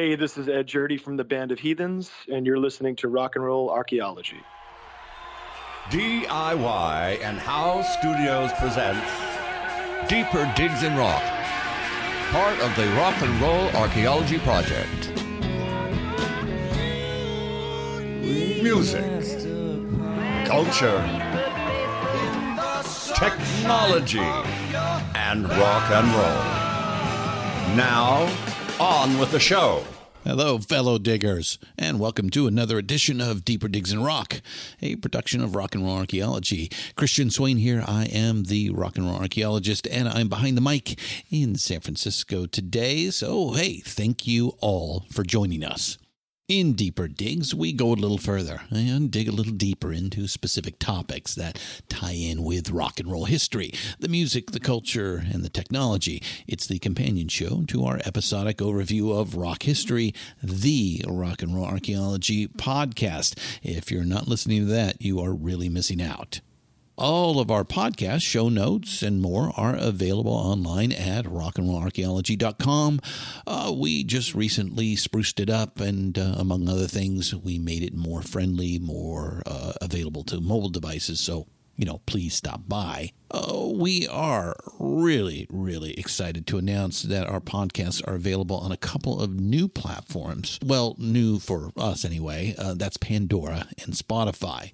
Hey, this is Ed Jurdi from the Band of Heathens, and you're listening to Rock and Roll Archaeology. DIY and How Studios presents Deeper Digs in Rock, part of the Rock and Roll Archaeology Project. Music, culture, technology, and rock and roll. Now, on with the show. Hello, fellow diggers, and welcome to another edition of Deeper Digs in Rock, a production of Rock and Roll Archaeology. Christian Swain here. I am the Rock and Roll Archaeologist, and I'm behind the mic in San Francisco today. So, hey, thank you all for joining us. In Deeper Digs, we go a little further and dig a little deeper into specific topics that tie in with rock and roll history, the music, the culture, and the technology. It's the companion show to our episodic overview of rock history, the Rock and Roll Archaeology podcast. If you're not listening to that, you are really missing out. All of our podcasts, show notes, and more are available online at rockandrollarchaeology.com. Uh, we just recently spruced it up, and uh, among other things, we made it more friendly, more uh, available to mobile devices. So, you know, please stop by. Uh, we are really, really excited to announce that our podcasts are available on a couple of new platforms. Well, new for us anyway. Uh, that's Pandora and Spotify.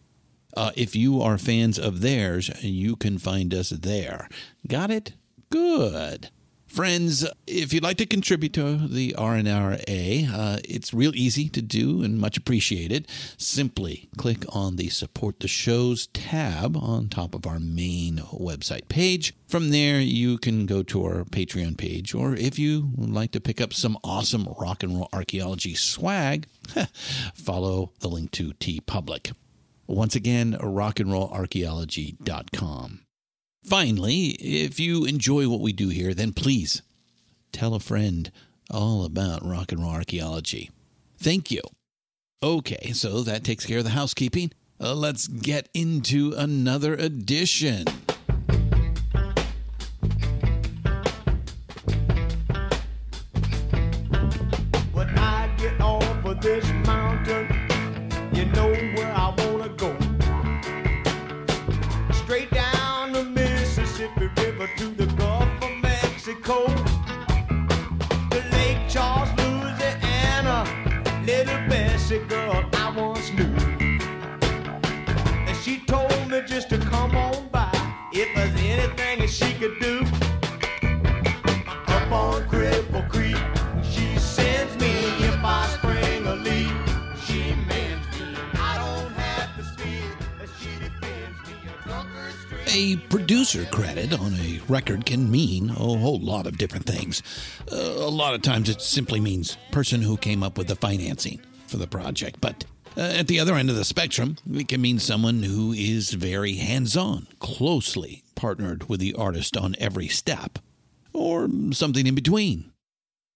Uh, if you are fans of theirs, you can find us there. Got it? Good. Friends, if you'd like to contribute to the RNRA, uh, it's real easy to do and much appreciated. Simply click on the Support the Shows tab on top of our main website page. From there, you can go to our Patreon page, or if you would like to pick up some awesome rock and roll archaeology swag, follow the link to TeePublic. Once again, rockandrollarchaeology.com. Finally, if you enjoy what we do here, then please tell a friend all about rock and roll archaeology. Thank you. Okay, so that takes care of the housekeeping. Uh, let's get into another edition. Record can mean a whole lot of different things. Uh, a lot of times it simply means person who came up with the financing for the project, but uh, at the other end of the spectrum, it can mean someone who is very hands on, closely partnered with the artist on every step, or something in between.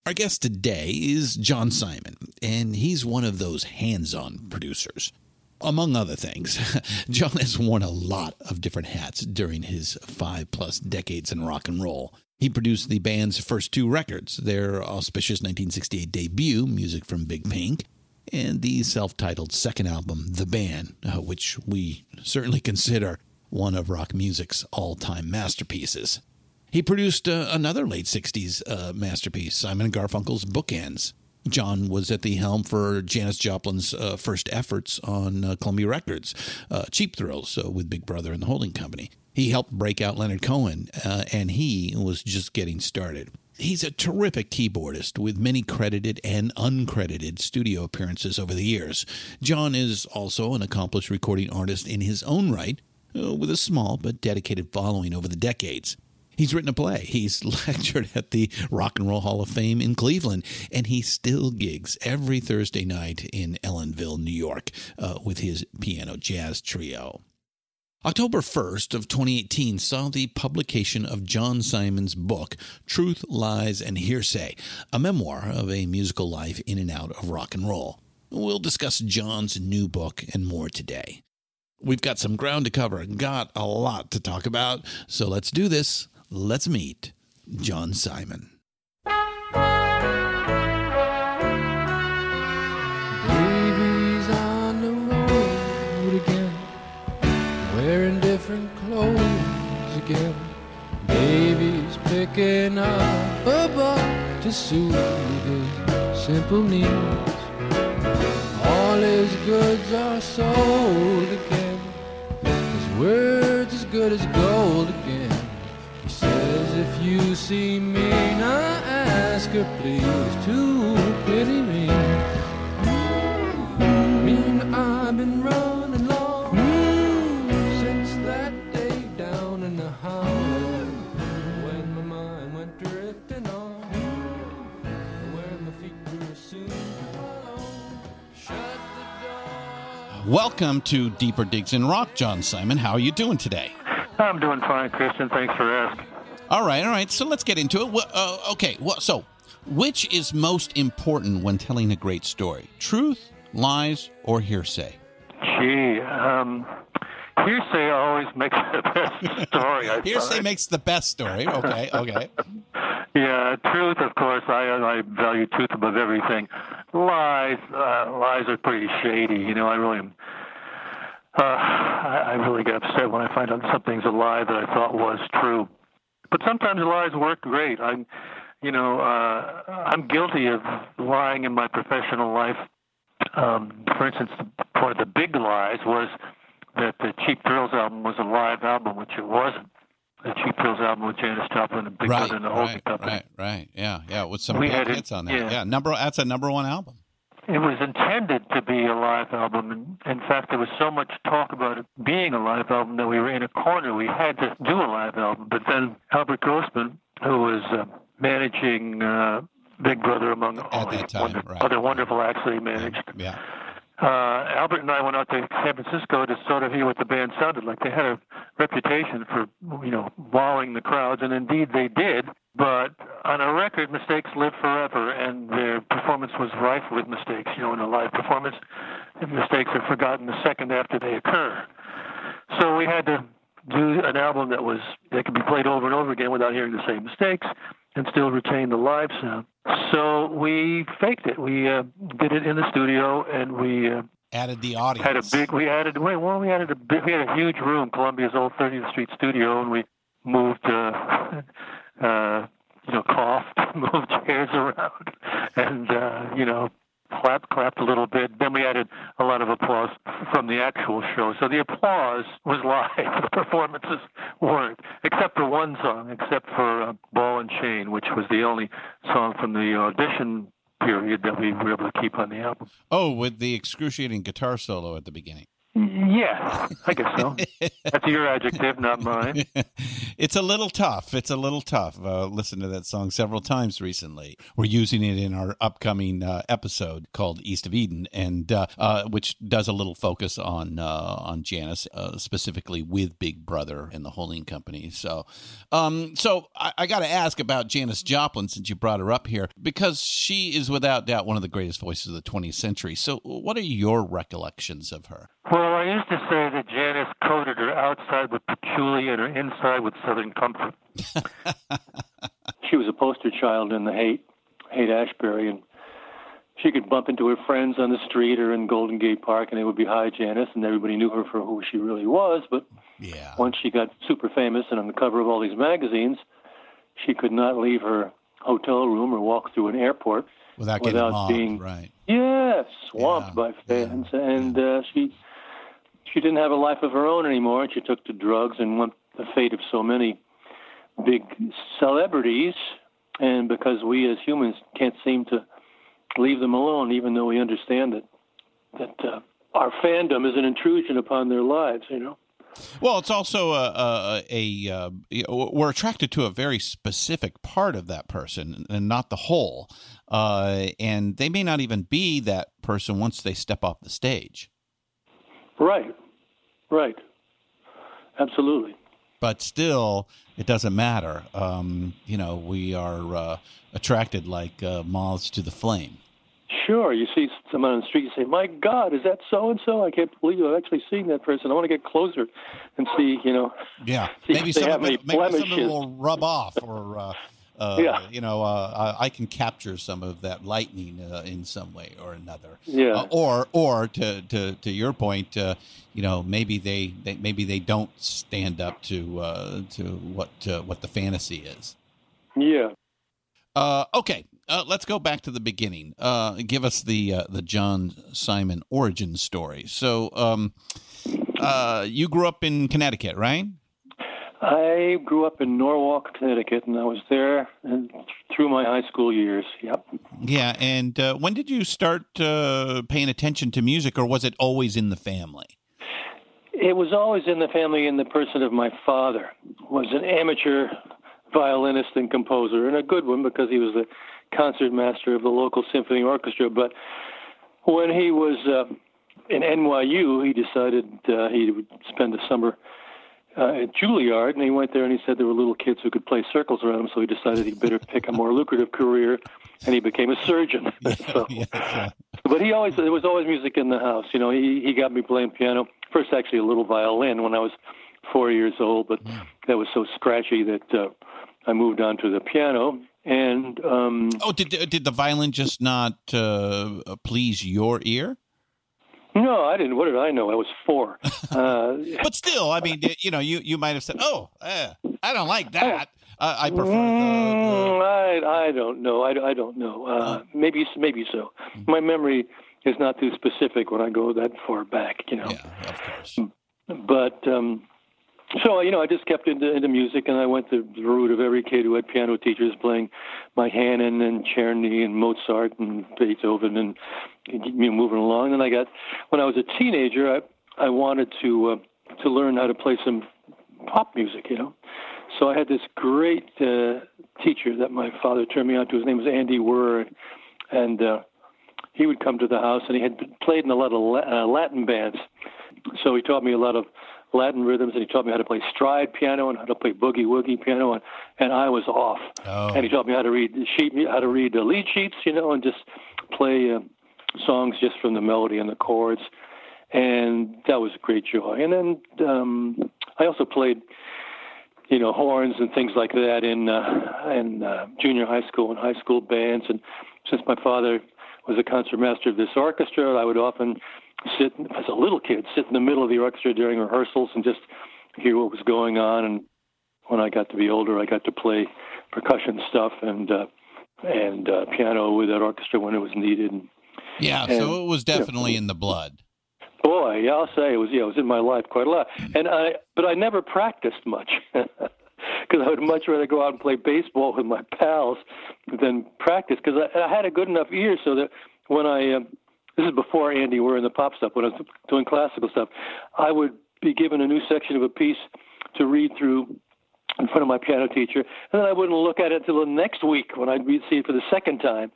Our guest today is John Simon, and he's one of those hands on producers. Among other things, John has worn a lot of different hats during his five plus decades in rock and roll. He produced the band's first two records, their auspicious 1968 debut, Music from Big Pink, and the self titled second album, The Band, uh, which we certainly consider one of rock music's all time masterpieces. He produced uh, another late 60s uh, masterpiece, Simon and Garfunkel's Bookends. John was at the helm for Janis Joplin's uh, first efforts on uh, Columbia Records, uh, Cheap Thrills uh, with Big Brother and the Holding Company. He helped break out Leonard Cohen, uh, and he was just getting started. He's a terrific keyboardist with many credited and uncredited studio appearances over the years. John is also an accomplished recording artist in his own right, uh, with a small but dedicated following over the decades. He's written a play. He's lectured at the Rock and Roll Hall of Fame in Cleveland, and he still gigs every Thursday night in Ellenville, New York, uh, with his piano jazz trio. October 1st of 2018 saw the publication of John Simon's book, Truth, Lies, and Hearsay, a memoir of a musical life in and out of rock and roll. We'll discuss John's new book and more today. We've got some ground to cover, got a lot to talk about, so let's do this. Let's meet John Simon. wearing different clothes again. Picking up a book to his simple needs. All his goods are sold again. His words as good as gold again. He you see me, now ask her please to pity me. Mm-hmm. Mean I've been running long mm-hmm, since that day down in the hollow when my mind went drifting on, mm-hmm, where my feet were soon. Shut the door. Welcome to Deeper Digs in Rock, John Simon. How are you doing today? I'm doing fine, Christian. Thanks for asking. All right, all right. So let's get into it. Wh- Uh, okay, well, so which is most important when telling a great story? Truth, lies, or hearsay? Gee, um, hearsay always makes the best story. I Hearsay find. makes the best story. Okay, okay. yeah, truth, of course. I I value truth above everything. Lies, uh, lies are pretty shady. You know, I really. Uh, I, I really get upset when I find out something's a lie that I thought was true. But sometimes lies work great. I'm, you know, uh, I'm guilty of lying in my professional life. Um, for instance, one of the big lies was that the Cheap Thrills album was a live album, which it wasn't. The Cheap Thrills album with Janis Joplin and Big right, Brother and the Holding right, Company. right, right. Yeah, yeah. With some We big hits on that. yeah. Yeah, number. That's a number one album. It was intended to be a live album, and in fact, there was so much talk about it being a live album that we were in a corner. We had to do a live album, but then Albert Grossman, who was uh, managing uh, Big Brother among all time, wonder- right. other wonderful acts that he managed, Yeah. uh, Albert and I went out to San Francisco to sort of hear what the band sounded like. They had a reputation for, you know, wowing the crowds, and indeed they did. But on a record, mistakes live forever, and their performance was rife with mistakes. You know, in a live performance, mistakes are forgotten the second after they occur. So we had to do an album that was that could be played over and over again without hearing the same mistakes and still retain the live sound. So we faked it. We uh, did it in the studio, and we uh, Added the audience. had a big. We added. Wait, well, we added a big. We had a huge room, Columbia's old 30th Street studio, and we moved. Uh, uh, you know, coughed, moved chairs around, and uh, you know, clapped, clapped a little bit. Then we added a lot of applause from the actual show. So the applause was live. The performances weren't, except for one song, except for uh, "Ball and Chain," which was the only song from the audition period that we were able to keep on the album. Oh, with the excruciating guitar solo at the beginning. Yeah, I guess so. That's your adjective, not mine. it's a little tough. It's a little tough. Uh, listened to that song several times recently. We're using it in our upcoming uh, episode called East of Eden, and uh, uh, which does a little focus on uh, on Janis, uh, specifically with Big Brother and the holding company. So, um, so I, I got to ask about Janis Joplin since you brought her up here, because she is without doubt one of the greatest voices of the 20th century. So, what are your recollections of her? Well, I used to say that Janis coated her outside with patchouli and her inside with Southern comfort. she was a poster child in the Haight, Haight Ashbury, and she could bump into her friends on the street or in Golden Gate Park, and they would be hi Janis, and everybody knew her for who she really was. But Yeah. once she got super famous and on the cover of all these magazines, she could not leave her hotel room or walk through an airport Without getting without mobbed, being- right? Yes, swamped Yeah, by fans, and uh, she she didn't have a life of her own anymore. And she took to drugs and went the fate of so many big celebrities. And because we as humans can't seem to leave them alone, even though we understand that that uh, our fandom is an intrusion upon their lives, you know. Well, it's also a, a, a, uh know, we're attracted to a very specific part of that person and not the whole. Uh, and they may not even be that person once they step off the stage. Right, right, absolutely. But still, it doesn't matter. Um, you know, we are uh, attracted like uh, moths to the flame. Sure, you see someone on the street, you say, "My God, is that so and so? I can't believe I've actually seen that person. I want to get closer and see, you know." Yeah, maybe some have of it, maybe some of it will rub off, or uh, uh, Yeah. you know, uh, I I can capture some of that lightning uh, in some way or another. Yeah. Uh, or or to to to your point, uh, you know, maybe they, they maybe they don't stand up to uh, to what uh, what the fantasy is. Yeah. Uh, okay, uh, let's go back to the beginning. Uh, give us the uh, the John Simon origin story. So, um, uh, you grew up in Connecticut, right? I grew up in Norwalk, Connecticut, and I was there and through my high school years. Yep. Yeah. And uh, when did you start uh, paying attention to music, or was it always in the family? It was always in the family in the person of my father. Was an amateur violinist and composer, and a good one because he was the concert master of the local symphony orchestra. But when he was uh, in NYU, he decided uh, he would spend the summer uh, at Juilliard, and he went there and he said there were little kids who could play circles around him, so he decided he'd better pick a more lucrative career, and he became a surgeon. so, but he always there was always music in the house. You know, he he got me playing piano first, actually a little violin when I was four years old, but that was so scratchy that uh, I moved on to the piano. And um, Oh, did did the violin just not uh, please your ear? No, I didn't. What did I know? I was four. Uh, But still, I mean, you know, you you might have said, "Oh, eh, I don't like that. Uh, I prefer the." Mm, I I don't know. I, I don't know. Uh, maybe maybe so. My memory is not too specific when I go that far back. You know. yeah, of course. But um, so you know, I just kept into, into music, and I went the route of every kid who had piano teachers playing my Hanon and Czerny and Mozart and Beethoven, and you know, moving along. And I got when I was a teenager, I I wanted to uh, to learn how to play some pop music, you know. So I had this great uh, teacher that my father turned me on to. His name was Andy Wurr, and uh, he would come to the house, and he had played in a lot of uh, Latin bands. So he taught me a lot of Latin rhythms, and he taught me how to play stride piano and how to play boogie woogie piano, and, and I was off. Oh. And he taught me how to read the sheet, how to read the lead sheets, you know, and just play uh, songs just from the melody and the chords, and that was a great joy. And then um, I also played, you know, horns and things like that in uh, in uh, junior high school and high school bands. And since my father was a concertmaster of this orchestra, I would often sit as a little kid, sit in the middle of the orchestra during rehearsals and just hear what was going on. And when I got to be older, I got to play percussion stuff and uh, and uh, piano with that orchestra when it was needed. And Yeah, And- so it was definitely in the blood. boy, yeah, I'll say it was yeah, it was in my life quite a lot. And I but I never practiced much. Because I would much rather go out and play baseball with my pals than practice. Because I, I had a good enough ear so that when I, um, this is before Andy we were in the pop stuff, when I was doing classical stuff, I would be given a new section of a piece to read through in front of my piano teacher, and then I wouldn't look at it until the next week when I'd see it for the second time,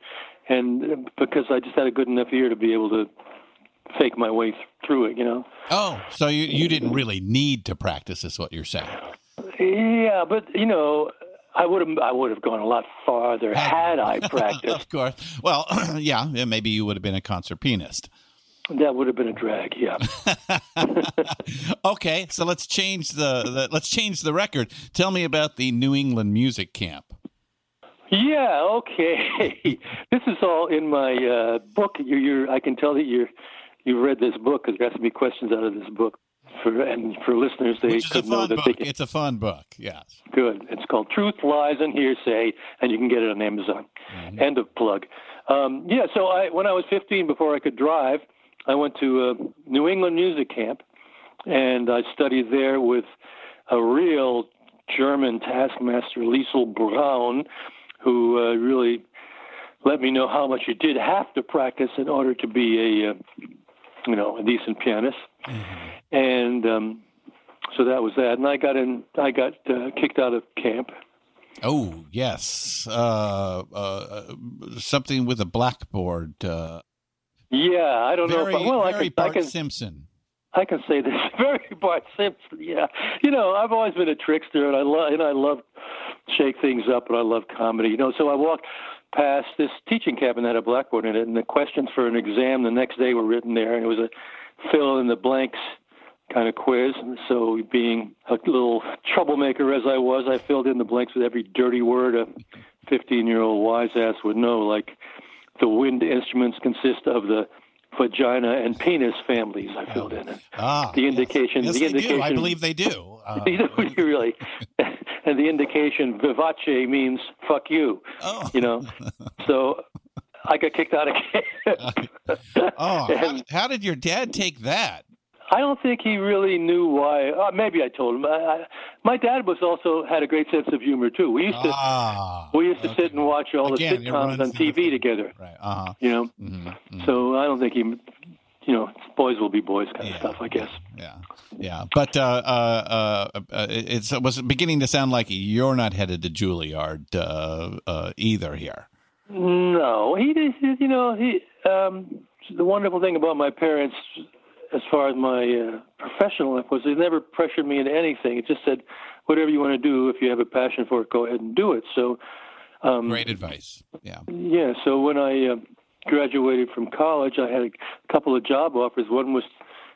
and because I just had a good enough ear to be able to fake my way th- through it, you know. Oh, so you you didn't really need to practice, is what you're saying? Yeah, but you know, I would have I would have gone a lot farther had I practiced. of course. Well, yeah, maybe you would have been a concert pianist. that would have been a drag. Yeah. okay, so let's change the, the let's change the record. Tell me about the New England Music Camp. Yeah. Okay. this is all in my uh, book. You, you're. I can tell that you're. You've read this book because there has to be questions out of this book. For and for listeners, they Which is a could know that book. they can. It's a fun book. Yes. Good. It's called Truth, Lies, and Hearsay, and you can get it on Amazon. End of plug. Um, yeah. So I, when I was 15, before I could drive, I went to a New England music camp, and I studied there with a real German taskmaster, Liesel Braun, who uh, really let me know how much you did have to practice in order to be a, uh, you know, a decent pianist. And um, so that was that. And I got in. I got uh, kicked out of camp. Oh yes, uh, uh, something with a blackboard. Uh, Yeah, I don't very, know. If I, well, I very can. I can. Simpson. I can say this very Bart Simpson. Yeah, you know, I've always been a trickster, and I love and I love shake things up, and I love comedy. You know, so I walked past this teaching cabin that had a blackboard in it, and the questions for an exam the next day were written there, and it was a fill in the blanks kind of quiz. And so, being a little troublemaker as I was, I filled in the blanks with every dirty word a 15 year old wise ass would know, like the wind instruments consist of the vagina and penis families. I filled in. And Ah, the indication. Yes, the they indication. do. I believe they do. Uh, you know, you really. and the indication vivace means fuck you. Oh. You know, so I got kicked out of camp. Oh, how, how did your dad take that? I don't think he really knew why. Uh, maybe I told him. I, I, my dad was also had a great sense of humor too. We used to Ah, we used to okay. sit and watch all Again, the sitcoms on TV together. Right. Uh huh. You know, hmm so I don't think he, you know, boys will be boys kind Yeah. of stuff. I guess. Yeah, yeah, but uh, uh, uh, uh, it's it was beginning to sound like you're not headed to Juilliard uh, uh, either here. No, he did. You know, he. Um, the wonderful thing about my parents, as far as my uh, professional life, was they never pressured me into anything. It just said, whatever you want to do, if you have a passion for it, go ahead and do it. So. Um, Great advice. Yeah. Yeah. So when I uh, graduated from college, I had a couple of job offers. One was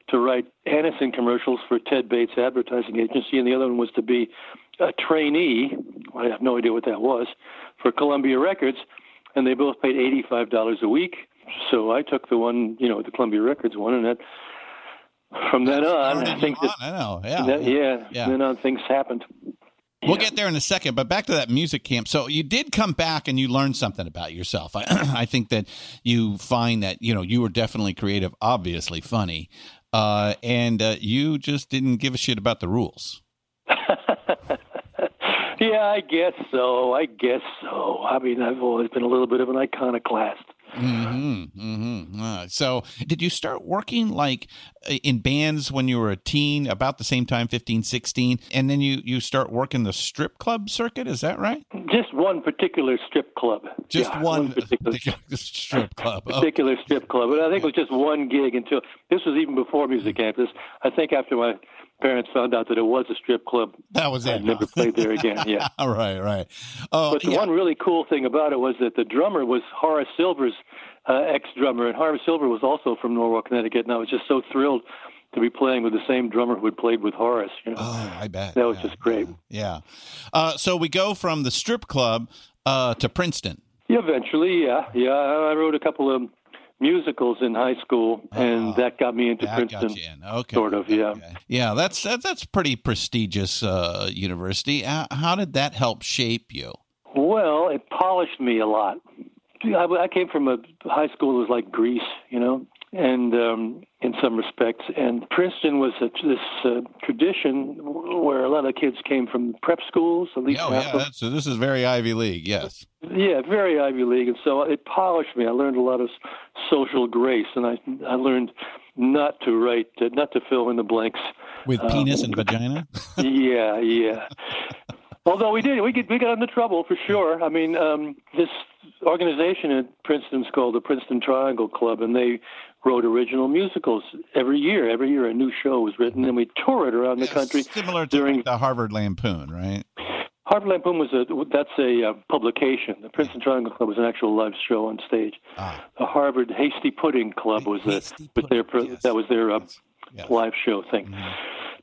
to write Anacin commercials for Ted Bates Advertising Agency, and the other one was to be a trainee. I have no idea what that was for Columbia Records, and they both paid eighty-five dollars a week. So I took the one, you know, the Columbia Records one, and that from then on, I think that, I know. Yeah. that yeah, Yeah. then on things happened. We'll Yeah. get there in a second, but back to that music camp. So you did come back and you learned something about yourself. I, I think that you find that you know you were definitely creative, obviously funny, uh, and uh, you just didn't give a shit about the rules. yeah, I guess so. I guess so. I mean, I've always been a little bit of an iconoclast. Hmm mm-hmm. Uh, so, did you start working like in bands when you were a teen, about the same time, 15, 16, and then you you start working the strip club circuit? Is that right? Just one particular strip club. Just Yeah, one, particular, particular strip club. Oh, particular strip club. But I think it was just one gig until this was even before Music Campus. I think after my parents found out that it was a strip club, that was I it. never played there again. Yeah. All right, right. Oh, But the yeah. one really cool thing about it was that the drummer was Horace Silver's uh, ex-drummer, and Horace Silver was also from Norwalk, Connecticut. And I was just so thrilled to be playing with the same drummer who had played with Horace. You know, Oh, I bet that was Yeah, just great. Yeah. Uh, so we go from the strip club uh, to Princeton. Yeah, eventually, yeah, yeah. I I wrote a couple of musicals in high school, and Oh, that got me into Princeton. in. Okay. sort of, yeah. Okay. Yeah, that's that, that's pretty prestigious uh, university. How, how did that help shape you? Well, it polished me a lot. I, I came from a high school that was like Greece, you know, and um, in some respects. And Princeton was a, this uh, tradition where a lot of kids came from prep schools, at least Oh, yeah. of them. That's, so this is very Ivy League. Yes. Yeah, very Ivy League, and so it polished me. I learned a lot of social grace, and I I learned not to write, uh, not to fill in the blanks. With Uh, penis and vagina. yeah, yeah. Although we did, we get we got into trouble for sure. I mean, um, this organization at Princeton's called the Princeton Triangle Club, and they wrote original musicals every year. Every year, a new show was written, and we tour it around the Yeah, country. Similar to during- like the Harvard Lampoon, right? Harvard Lampoon was a that's a uh, publication. The Princeton Triangle Club was an actual live show on stage. Ah, The Harvard Hasty Pudding Club was a pudding, was their yes. that was their uh, yes. live show thing. Mhm.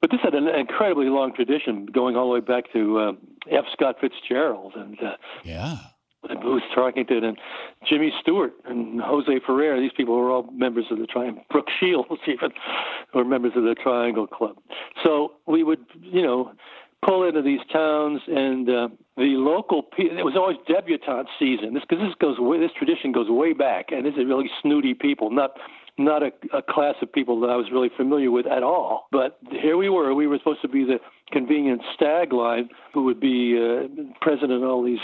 But this had an incredibly long tradition, going all the way back to uh, F. Scott Fitzgerald and uh, Yeah. Booth Tarkington and Jimmy Stewart and Jose Ferrer. These people were all members of the Triangle. Brooke Shields even were members of the Triangle Club. So we would, you know, pull into these towns and uh, the local. pe- It was always debutante season. This because this goes way, this tradition goes way back, and this is really snooty people, not not a, a class of people that I was really familiar with at all. But here we were. We were supposed to be the convenient stag line who would be uh, present in all these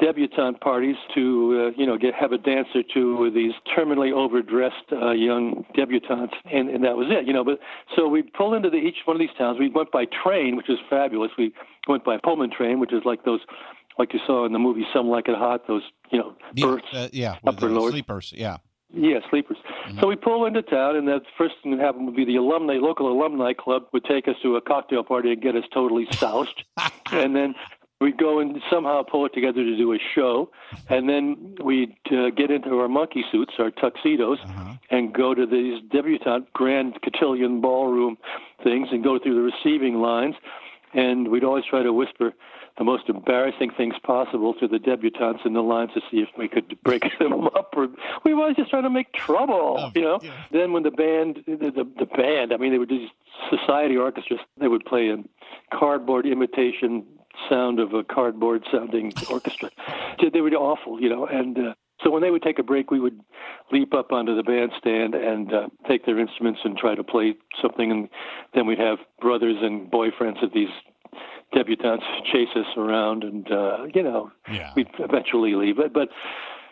debutante parties to uh, you know get have a dance or two with these terminally overdressed uh, young debutantes and, and that was it you know but so we pull into the, each one of these towns we went by train which is fabulous we went by Pullman train which is like those like you saw in the movie Some Like It Hot those you know Yeah. uh, yeah. Upper the lower- sleepers. Yeah. yeah, sleepers. So we pull into town, and the first thing that happened would be the alumni, local alumni club would take us to a cocktail party and get us totally soused, and then we'd go and somehow pull it together to do a show, and then we'd uh, get into our monkey suits, our tuxedos, Uh-huh. and go to these debutante grand cotillion ballroom things, and go through the receiving lines, and we'd always try to whisper the most embarrassing things possible to the debutantes in the lines to see if we could break them up. Or we were always just trying to make trouble, Oh, you know. yeah. Then when the band, the, the, the band, I mean, they were these society orchestras. They would play in cardboard imitation sound of a cardboard sounding orchestra. They were awful, you know, and uh, so when they would take a break, we would leap up onto the bandstand and uh, take their instruments and try to play something, and then we'd have brothers and boyfriends of these debutantes chase us around, and uh, you know, Yeah. we'd eventually leave. But, but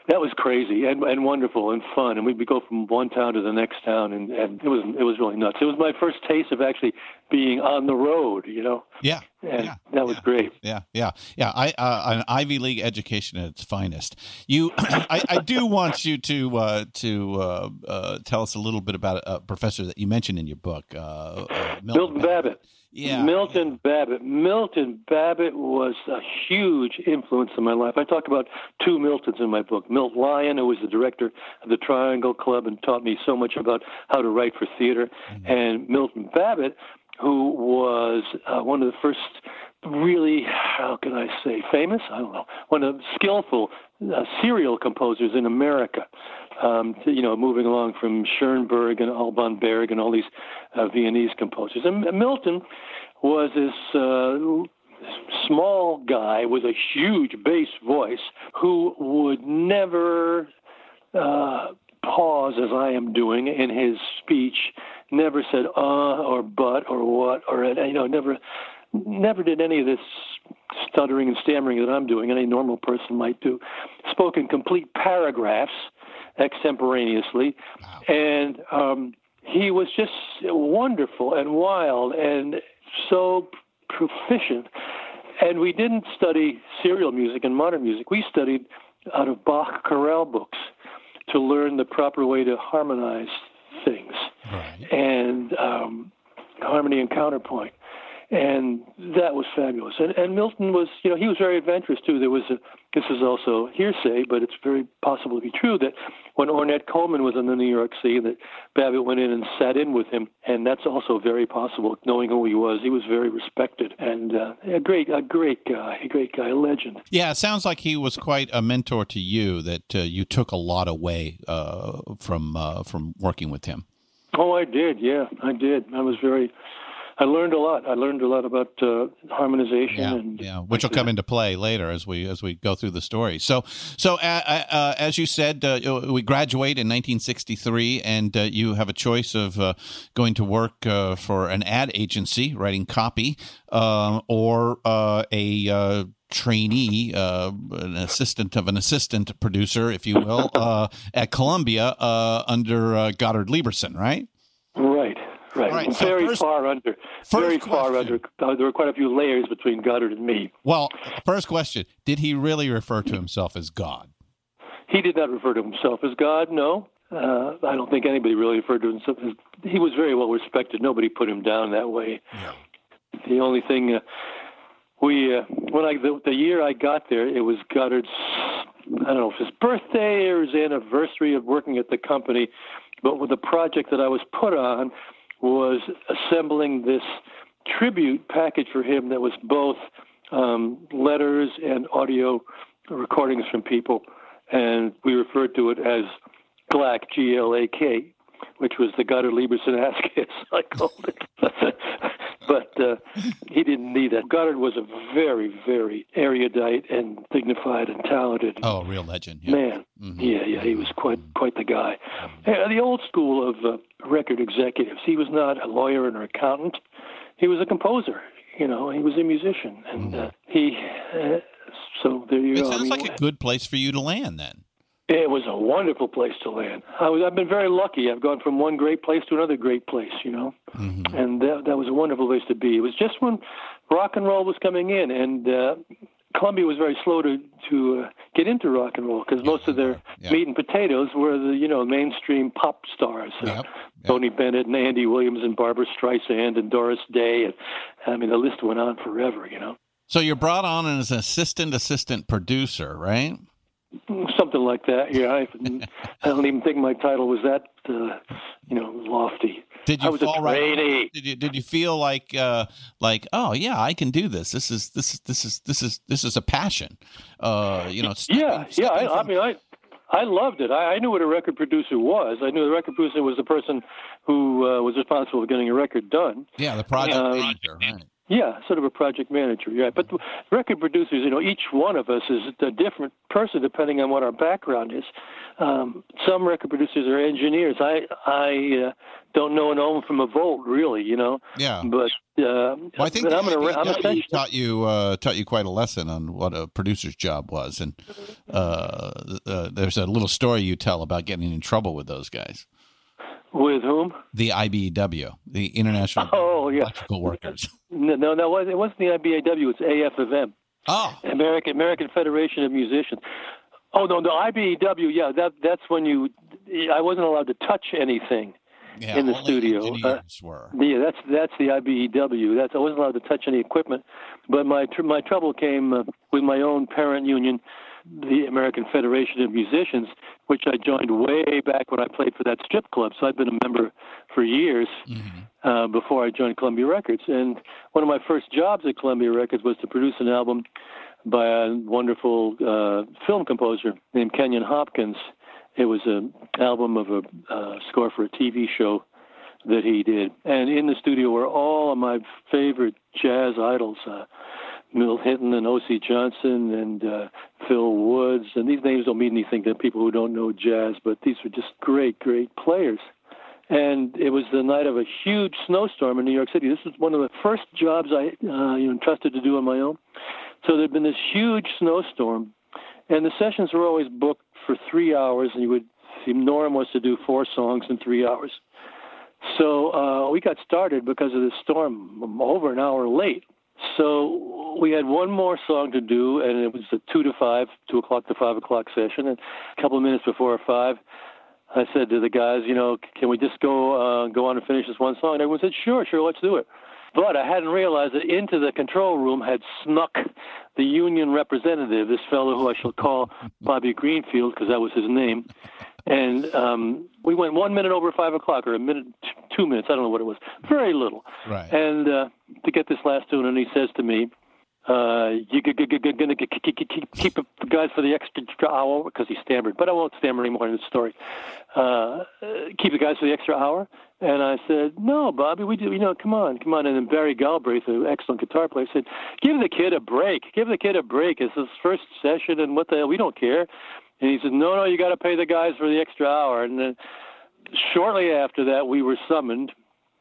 that was crazy and, and wonderful and fun, and we'd go from one town to the next town, and, and it was it was really nuts. It was my first taste of actually being on the road, you know, Yeah. and Yeah, that was yeah. great. Yeah, yeah, yeah. I uh, an Ivy League education at its finest. You, I, I do want you to uh, to uh, uh, tell us a little bit about a professor that you mentioned in your book, uh, uh, Milton Babbitt. Yeah, Milton Babbitt. Milton Babbitt was a huge influence in my life. I talk about two Miltons in my book. Milt Lyon, who was the director of the Triangle Club and taught me so much about how to write for theater, and Milton Babbitt, who was uh, one of the first really, how can I say, famous? I don't know. One of the skillful uh, serial composers in America. Um, to, you know, moving along from Schoenberg and Alban Berg and all these uh, Viennese composers. And Milton was this uh, small guy with a huge bass voice who would never uh, pause as I am doing in his speech. Never said uh or but or what or you know never never did any of this stuttering and stammering that I'm doing. Any normal person might do. Spoke in complete paragraphs extemporaneously, and um, he was just wonderful and wild and so proficient. And we didn't study serial music and modern music. We studied out of Bach chorale books to learn the proper way to harmonize things Right. and um, harmony and counterpoint. And that was fabulous. And, and Milton was, you know, he was very adventurous too. There was a, this is also hearsay, but it's very possible to be true that when Ornette Coleman was in the New York Sea, that Babbitt went in and sat in with him, and that's also very possible. Knowing who he was, he was very respected and uh, a great, a great guy, a great guy, a legend. Yeah, it sounds like he was quite a mentor to you. That uh, you took a lot away uh, from uh, from working with him. Oh, I did. Yeah, I did. I was very. I learned a lot. I learned a lot about uh, harmonization Yeah, and yeah, which will come into play later as we as we go through the story. So, so uh, uh, as you said, uh, we graduate in 1963, and uh, you have a choice of uh, going to work uh, for an ad agency, writing copy, um, or uh, a uh, trainee, uh, an assistant of an assistant producer, if you will, uh, at Columbia uh, under uh, Goddard Lieberson, right? Right, right. So very first- far under. Very far under. Uh, there were quite a few layers between Goddard and me. Well, first question: Did he really refer to himself as God? He did not refer to himself as God. No, uh, I don't think anybody really referred to himself as. He was very well respected. Nobody put him down that way. Yeah. The only thing uh, we uh, when I the, the year I got there, it was Goddard's. I don't know if his birthday or his anniversary of working at the company, but with the project that I was put on was assembling this tribute package for him that was both um, letters and audio recordings from people, and we referred to it as GLAC, G L A K, which was the Goddard Lieberson Ascus, I called it. but uh, he didn't need that. Goddard was a very, very erudite and dignified and talented Oh, real legend. Yeah. man. Mhm. Yeah, yeah, he was quite quite the guy. Uh, the old school of uh, record executives. He was not a lawyer or an accountant. He was a composer. You know, he was a musician, and uh, he. Uh, so there you It go. I sounds mean, like a good place for you to land then. It was a wonderful place to land. I was, I've been very lucky. I've gone from one great place to another great place, you know, Mm-hmm. and that, that was a wonderful place to be. It was just when rock and roll was coming in, and uh, Columbia was very slow to to uh, get into rock and roll because most of their Yeah. meat and potatoes were the you know mainstream pop stars. Uh, Yep, yep. Tony Bennett and Andy Williams and Barbra Streisand and Doris Day, and I mean the list went on forever. You know, So you're brought on as an assistant assistant producer, right? Something like that. Yeah, I, I don't even think my title was that uh, you know lofty. Did I you fall right? Did you did you feel like uh, like oh yeah I can do this? This is this is this is this is this is a passion. Uh, you know. stepping- Yeah, yeah. stepping I, I from- mean, I I loved it. I, I knew what a record producer was. I knew the record producer was the person who uh, was responsible for getting a record done. yeah, the project uh, manager, right? Yeah, sort of a project manager. Yeah, but record producers, you know, each one of us is a different person depending on what our background is. Um, some record producers are engineers. I I uh, don't know an ohm from a volt, really. You know. Yeah. But uh, Well, I think I'm gonna. I'm essentially. taught you uh, taught you quite a lesson on what a producer's job was, and uh, uh, there's a little story you tell about getting in trouble with those guys. With whom? The IBEW, the International Oh, yeah. Electrical Workers. No, no, no, it wasn't the IBAW. It's AFFM. Oh, American American Federation of Musicians. Oh no, no IBEW. Yeah, that that's when you. I wasn't allowed to touch anything. yeah, In the studio, uh, were. Yeah, that's that's the IBEW. That's I wasn't allowed to touch any equipment. But my tr- my trouble came uh, with my own parent union, the American Federation of Musicians, which I joined way back when I played for that strip club. So I've been a member for years uh, before I joined Columbia Records. And one of my first jobs at Columbia Records was to produce an album by a wonderful uh, film composer named Kenyon Hopkins. It was an album of a uh, score for a TV show that he did. And in the studio were all of my favorite jazz idols, uh, Milt Hinton and Osie Johnson and uh, Phil Woods. And these names don't mean anything to people who don't know jazz, but these were just great, great players. And it was the night of a huge snowstorm in New York City. This was one of the first jobs I uh, you know, entrusted to do on my own. So there'd been this huge snowstorm, and the sessions were always booked for three hours, and you would the norm was to do four songs in three hours. So uh, we got started because of the storm over an hour late. So we had one more song to do, and it was a two to five, two o'clock to five o'clock session. And a couple of minutes before five, I said to the guys, you know, can we just go uh, go on and finish this one song? And everyone said, sure, sure, let's do it. But I hadn't realized that into the control room had snuck the union representative, this fellow who I shall call Bobby Greenfield, because that was his name. And um, we went one minute over five o'clock, or a minute, two minutes, I don't know what it was, very little. Right. And uh, to get this last tune, and he says to me, uh, "You g- g- g- g- gonna g- keep, the guys for the extra hour?" Because he stammered, but I won't stammer anymore in this story. Uh, uh, keep the guys for the extra hour, and I said, "No, Bobby, we do. You know, come on, come on." And then Barry Galbraith, an excellent guitar player, said, "Give the kid a break. Give the kid a break. It's his first session, and what the hell? We don't care." And he said, "No, no, you got to pay the guys for the extra hour." And then shortly after that, we were summoned.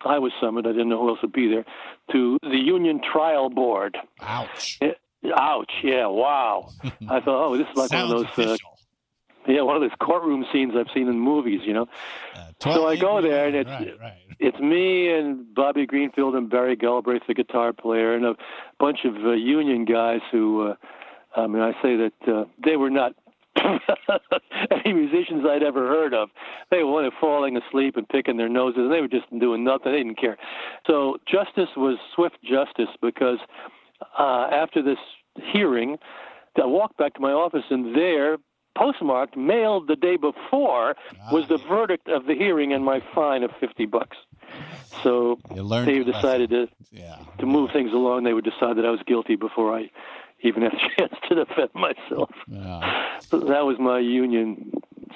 I was summoned. I didn't know who else would be there to the union trial board. Ouch. Eh, Ouch! Yeah, wow. I thought, oh, this is like Sounds one of those, uh, yeah, one of those courtroom scenes I've seen in movies. You know, Uh, so I go there, and it's right, right. it's me and Bobby Greenfield and Barry Galbraith, the guitar player, and a bunch of uh, union guys who, uh, I mean, I say that uh, they were not any musicians I'd ever heard of. They were falling asleep and picking their noses, and they were just doing nothing. They didn't care. So justice was swift justice because uh, after this hearing, I walked back to my office, and there, postmarked, mailed the day before, was the verdict of the hearing and my fine of fifty bucks. So they decided to Yeah. to move things along. They would decide that I was guilty before I even had a chance to defend myself. Yeah. So that was my union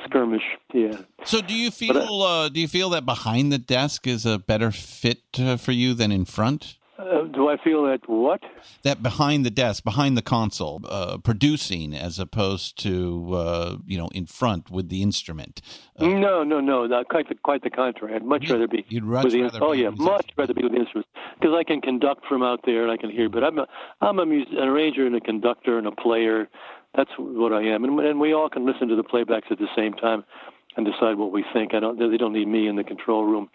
skirmish. Yeah. So, do you But, feel uh, do you feel that behind the desk is a better fit uh, for you than in front? Uh, do I feel that what? That behind the desk, behind the console, uh, producing as opposed to uh, you know in front with the instrument. Uh, no, no, no, not quite the quite the contrary. I'd much rather be. you'd with the, rather oh yeah, much rather be with the instruments because I can conduct from out there and I can hear. But I'm a I'm a mus- an arranger and a conductor and a player. That's what I am, and, and we all can listen to the playbacks at the same time and decide what we think. I don't. They don't need me in the control room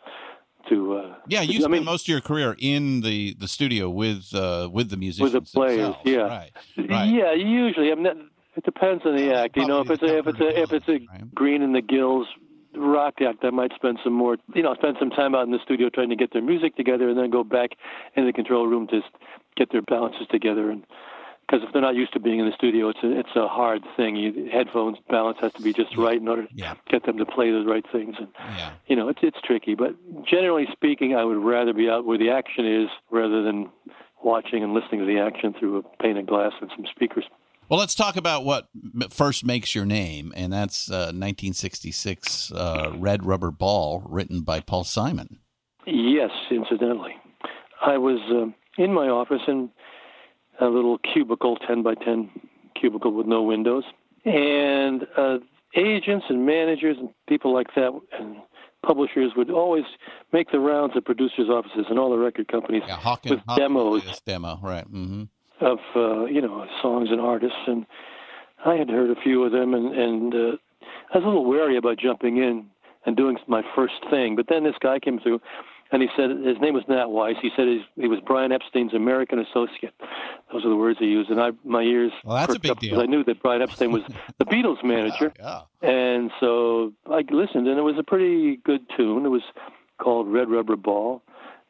to. Uh, yeah, you I spent mean, most of your career in the, the studio with uh, with the musicians with the players. Yeah, right. right. yeah. Usually, I mean, it depends on the act. You know, if it's a if it's a if it's a Right. Green in the Gills rock act, I might spend some more. You know, spend some time out in the studio trying to get their music together, and then go back in the control room to get their balances together. And because if they're not used to being in the studio, it's a it's a hard thing. You, headphones balance has to be just right in order to Yeah. get them to play the right things. And Yeah. you know, it's it's tricky. But generally speaking, I would rather be out where the action is rather than watching and listening to the action through a pane of glass and some speakers. Well, let's talk about what first makes your name, and that's uh, 1966 uh, Red Rubber Ball, written by Paul Simon. Yes, incidentally, I was um in my office in a little cubicle, 10 by 10 cubicle with no windows. And uh, agents and managers and people like that and publishers would always make the rounds at producers' offices and all the record companies Yeah, with demos demo, right? hmm of uh, you know songs and artists, and I had heard a few of them, and and uh, I was a little wary about jumping in and doing my first thing. But then this guy came through, and he said his name was Nat Weiss. He said he was Brian Epstein's American associate. Those are the words he used, and I my ears Well, that's a big deal. I knew that Brian Epstein was the Beatles manager. Yeah. And so I listened, and it was a pretty good tune. It was called Red Rubber Ball,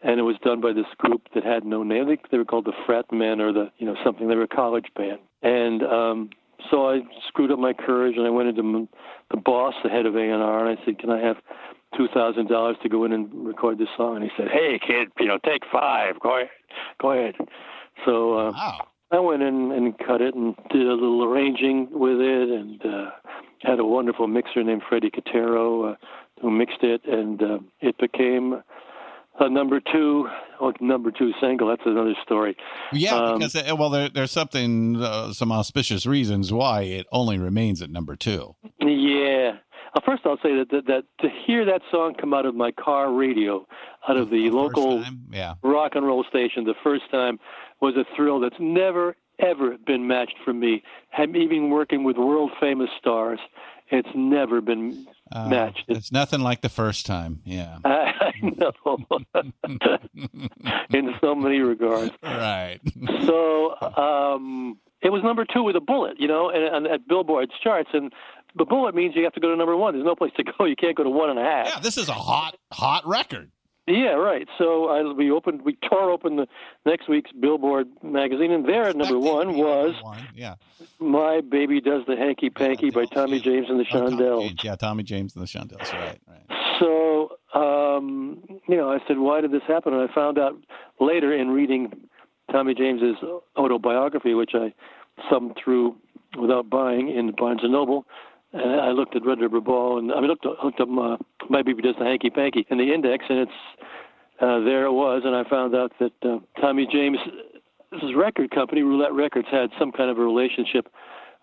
and it was done by this group that had no name. I they were called the Frat Men or the, you know, something. They were a college band. And um, so I screwed up my courage, and I went into the boss, the head of A&R, and I said, can I have $2,000 to go in and record this song? And he said, hey, kid, you know, take five. Go ahead. Go ahead. So uh, Wow. I went in and cut it and did a little arranging with it and uh, had a wonderful mixer named Freddie Catero uh, who mixed it and uh, it became a number two oh, number two single. That's another story. Yeah, Um, because uh, well, there, there's something, uh, some auspicious reasons why it only remains at number two. Yeah. First, I'll say that, that that to hear that song come out of my car radio, out of the First local yeah. rock and roll station the first time was a thrill that's never ever been matched for me. I'm even working with world famous stars, it's never been Uh, matched. It's, It's nothing like the first time. Yeah. I know, in so many regards. right. So um, it was number two with a bullet, you know, and, and at Billboard's charts. And the bullet means you have to go to number one. There's no place to go. You can't go to one and a half. Yeah, this is a hot, hot record. Yeah, right. So I, we opened, we tore open the next week's Billboard magazine, and there at number one was number one. Yeah. "My Baby Does the Hanky Panky" by Tommy James and the Oh, Tommy Shondells. Yeah, Tommy James and the Shondells. Right, right. So, um, you know, I said, "Why did this happen?" And I found out later in reading Tommy James's autobiography, which I thumbed through without buying in Barnes and Noble. And I looked at Red River Ball, and I mean, looked looked up uh, "My Baby Does the Hanky Panky" in the index, and it's uh, there it was, and I found out that uh, Tommy James' his record company, Roulette Records, had some kind of a relationship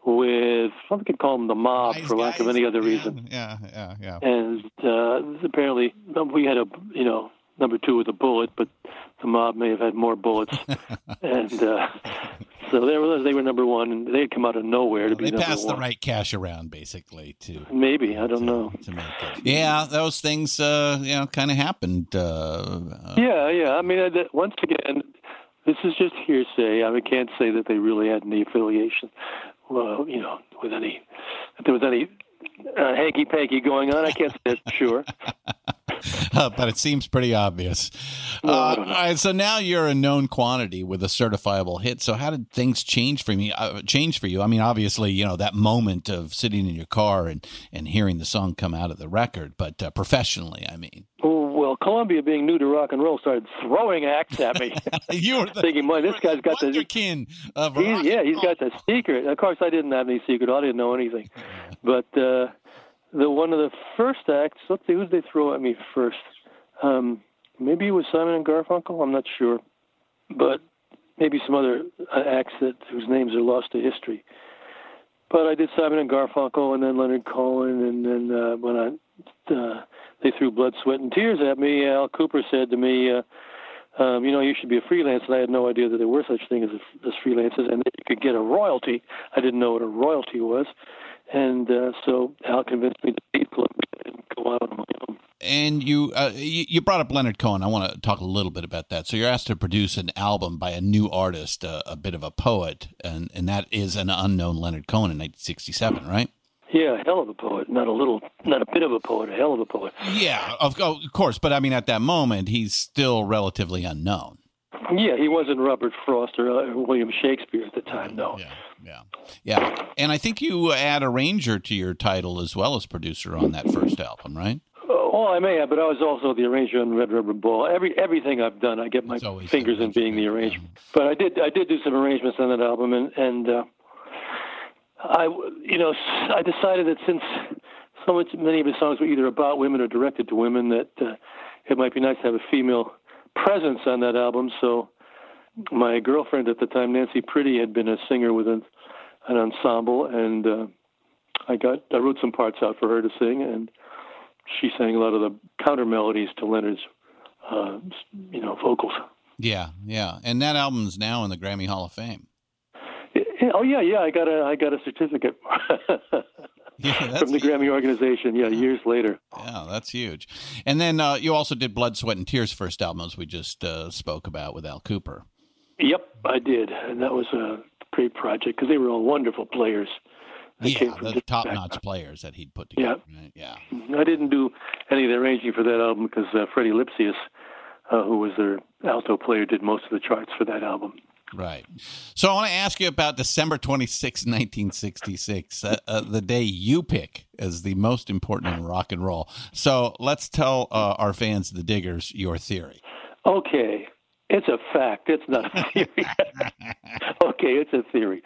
with I could call them the mob, Nice for lack of any other Yeah, reason. Yeah, yeah, yeah. and uh, apparently we had a you know number two with a bullet, but the mob may have had more bullets, and uh, so there was they were number one, and they had come out of nowhere to be They passed the right cash around, basically, to Maybe I don't to, know. to make it. Yeah, those things, uh, you know, kind of happened. Uh, uh, Yeah, yeah. I mean, I, that- once again, this is just hearsay. I mean, can't say that they really had any affiliation, well, you know, with any if there was any uh, hanky panky going on. I can't say it sure. but it seems pretty obvious. Uh, all right, so now you're a known quantity with a certifiable hit. So how did things change for me? Uh, change for you? I mean, obviously, you know that moment of sitting in your car and and hearing the song come out of the record, but uh, professionally, I mean, well, Columbia, being new to rock and roll, started throwing acts at me. you were the Thinking, boy, this guy's got the wonderkin of He's, yeah, he's got the secret. Of course, I didn't have any secret. I didn't know anything. But uh, the one of the first acts. Let's see, who did they throw at me first? Um, maybe it was Simon and Garfunkel. I'm not sure, but maybe some other uh, acts that whose names are lost to history. But I did Simon and Garfunkel, and then Leonard Cohen, and then uh, when I uh, they threw blood, sweat, and tears at me, Al Kooper said to me. Uh, um, you know, you should be a freelance, and I had no idea that there were such things as, as freelancers, and that you could get a royalty. I didn't know what a royalty was, and uh, so Al convinced me to leave Columbia and go out on my own. And you, uh, you you brought up Leonard Cohen. I want to talk a little bit about that. So you're asked to produce an album by a new artist, uh, a bit of a poet, and and that is an unknown Leonard Cohen in 1967, right? Yeah, a hell of a poet. Not a little, not a bit of a poet. A hell of a poet. Yeah, of, of course. But I mean, at that moment, he's still relatively unknown. Yeah, he wasn't Robert Frost or uh, William Shakespeare at the time. No. Yeah, yeah, yeah. And I think you add a arranger to your title as well as producer on that first album, right? Oh, I may have, but I was also the arranger on Red Rubber Ball. Every everything I've done, I get my fingers in being the arranger, arranger. But I did I did do some arrangements on that album, and and uh, I you know I decided that since so much many of his songs were either about women or directed to women, that uh, it might be nice to have a female presence on that album. So my girlfriend at the time, Nancy Priddy, had been a singer with an, an ensemble, and uh, I got I wrote some parts out for her to sing, and she sang a lot of the counter melodies to Leonard's, uh, you know, vocals. Yeah, yeah. And that album's now in the Grammy Hall of Fame. Yeah, Oh yeah, yeah. I got a I got a certificate Yeah, from the Grammy organization. Yeah, years later. Yeah, that's huge. And then uh, you also did Blood, Sweat, and Tears first album, as we just uh, spoke about with Al Kooper. Yep, I did, and that was a great project because they were all wonderful players. They Yeah, came from the top-notch players that he'd put together. Right? Yeah. I didn't do any of the arranging for that album because uh, Freddie Lipsius, uh, who was their alto player, did most of the charts for that album. Right. So I want to ask you about December 26, 1966, uh, uh, the day you pick as the most important in rock and roll. So let's tell uh, our fans, the diggers, your theory. Okay, it's a fact. It's not a theory. okay, it's a theory.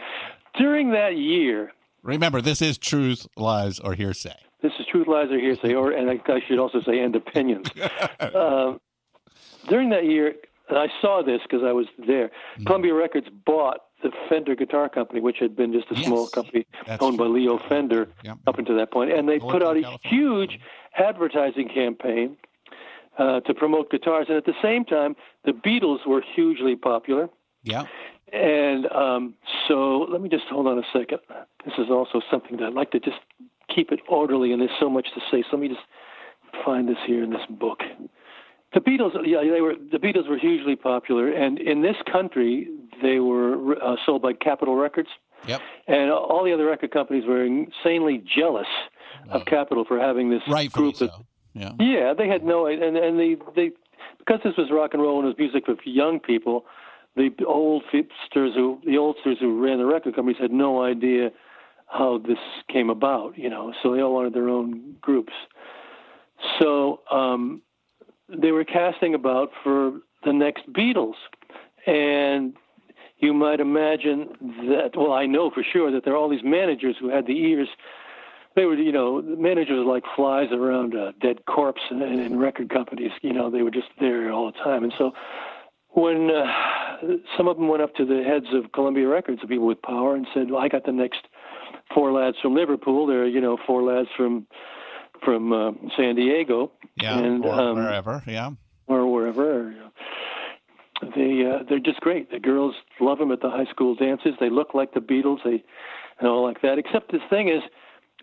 During that year, Remember, this is truth, lies, or hearsay. this is truth, lies, or hearsay, or and I, I should also say, and opinions. uh, during that year, and I saw this because I was there. Columbia Records bought the Fender Guitar Company, which had been just a small company owned by. Leo Fender up until that point, and they put out a huge advertising campaign uh, to promote guitars, and at the same time, the Beatles were hugely popular. Yeah. And um, so let me just hold on a second. This is also something that I'd like to just keep it orderly, and there's so much to say. So let me just find this here in this book. The Beatles, yeah, they were the Beatles were hugely popular, and in this country they were uh, sold by Capitol Records, Yep. and all the other record companies were insanely jealous of Capitol for having this Rightfully group so. Yeah. yeah, they had no, and and they they because this was rock and roll and it was music for young people. The old hipsters who the oldsters who ran the record companies had no idea how this came about, you know. So they all wanted their own groups. So um, they were casting about for the next Beatles, and you might imagine that. Well, I know for sure that there are all these managers who had the ears they were, you know, managers like flies around a dead corpse in, in record companies. You know, they were just there all the time. And so when uh, some of them went up to the heads of Columbia Records, the people with power, and said, well, "I got the next four lads from Liverpool. They're, you know, four lads from from uh, San Diego, Yeah. and or um, wherever. Yeah. or wherever." They uh, they're just great. The girls love them at the high school dances. They look like the Beatles. They and all like that. Except the thing is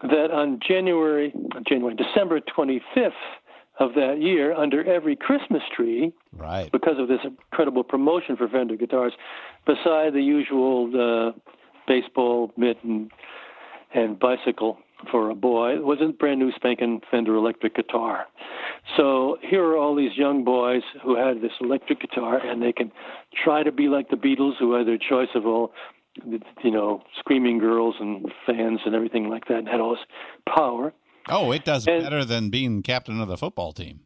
that on January, January, December 25th of that year, under every Christmas tree, Right. because of this incredible promotion for Fender guitars, beside the usual uh, baseball mitt and, and bicycle for a boy, It was a brand new spanking Fender electric guitar. So here are all these young boys who had this electric guitar, and they can try to be like the Beatles, who had their choice of all, you know, screaming girls and fans and everything like that, and had all this power. Oh, it does And- better than being captain of the football team.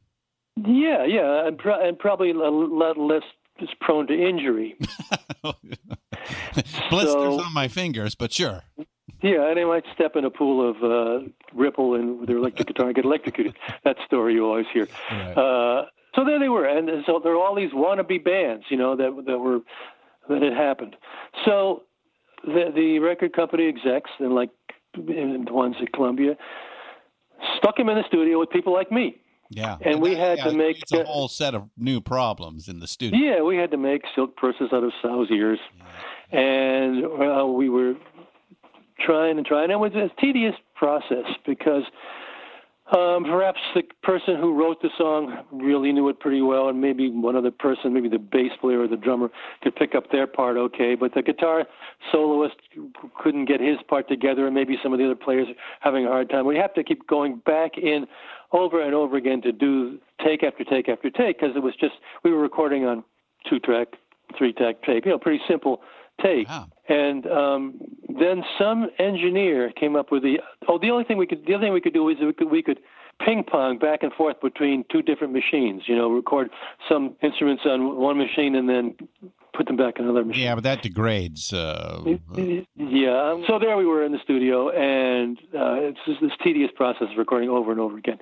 Yeah, yeah, and, pro- and probably a lot less is prone to injury. Blisters So- on my fingers, but sure. Yeah, and they might step in a pool of uh, ripple and with their electric guitar and get electrocuted. that story you always hear. Right. Uh, so there they were, and so there were all these wannabe bands, you know, that that were that had happened. So the the record company execs and like and the ones at Columbia stuck him in the studio with people like me. Yeah. And we that- had yeah, to make, a whole set of new problems in the studio. Yeah, we had to make silk purses out of sow's ears, and uh, we were trying and trying. It was a tedious process because um, perhaps the person who wrote the song really knew it pretty well, and maybe one other person, maybe the bass player or the drummer, could pick up their part okay. But the guitar soloist couldn't get his part together, and maybe some of the other players having a hard time. We have to keep going back in over and over again to do take after take after take because it was just we were recording on two track, three track tape, you know, pretty simple tape. Wow. And um, then some engineer came up with the oh the only thing we could the other thing we could do is we could we could ping pong back and forth between two different machines. You know, record some instruments on one machine and then put them back on another machine. Yeah, but that degrades. Uh, Yeah. So there we were in the studio, and uh, it's just this tedious process of recording over and over again.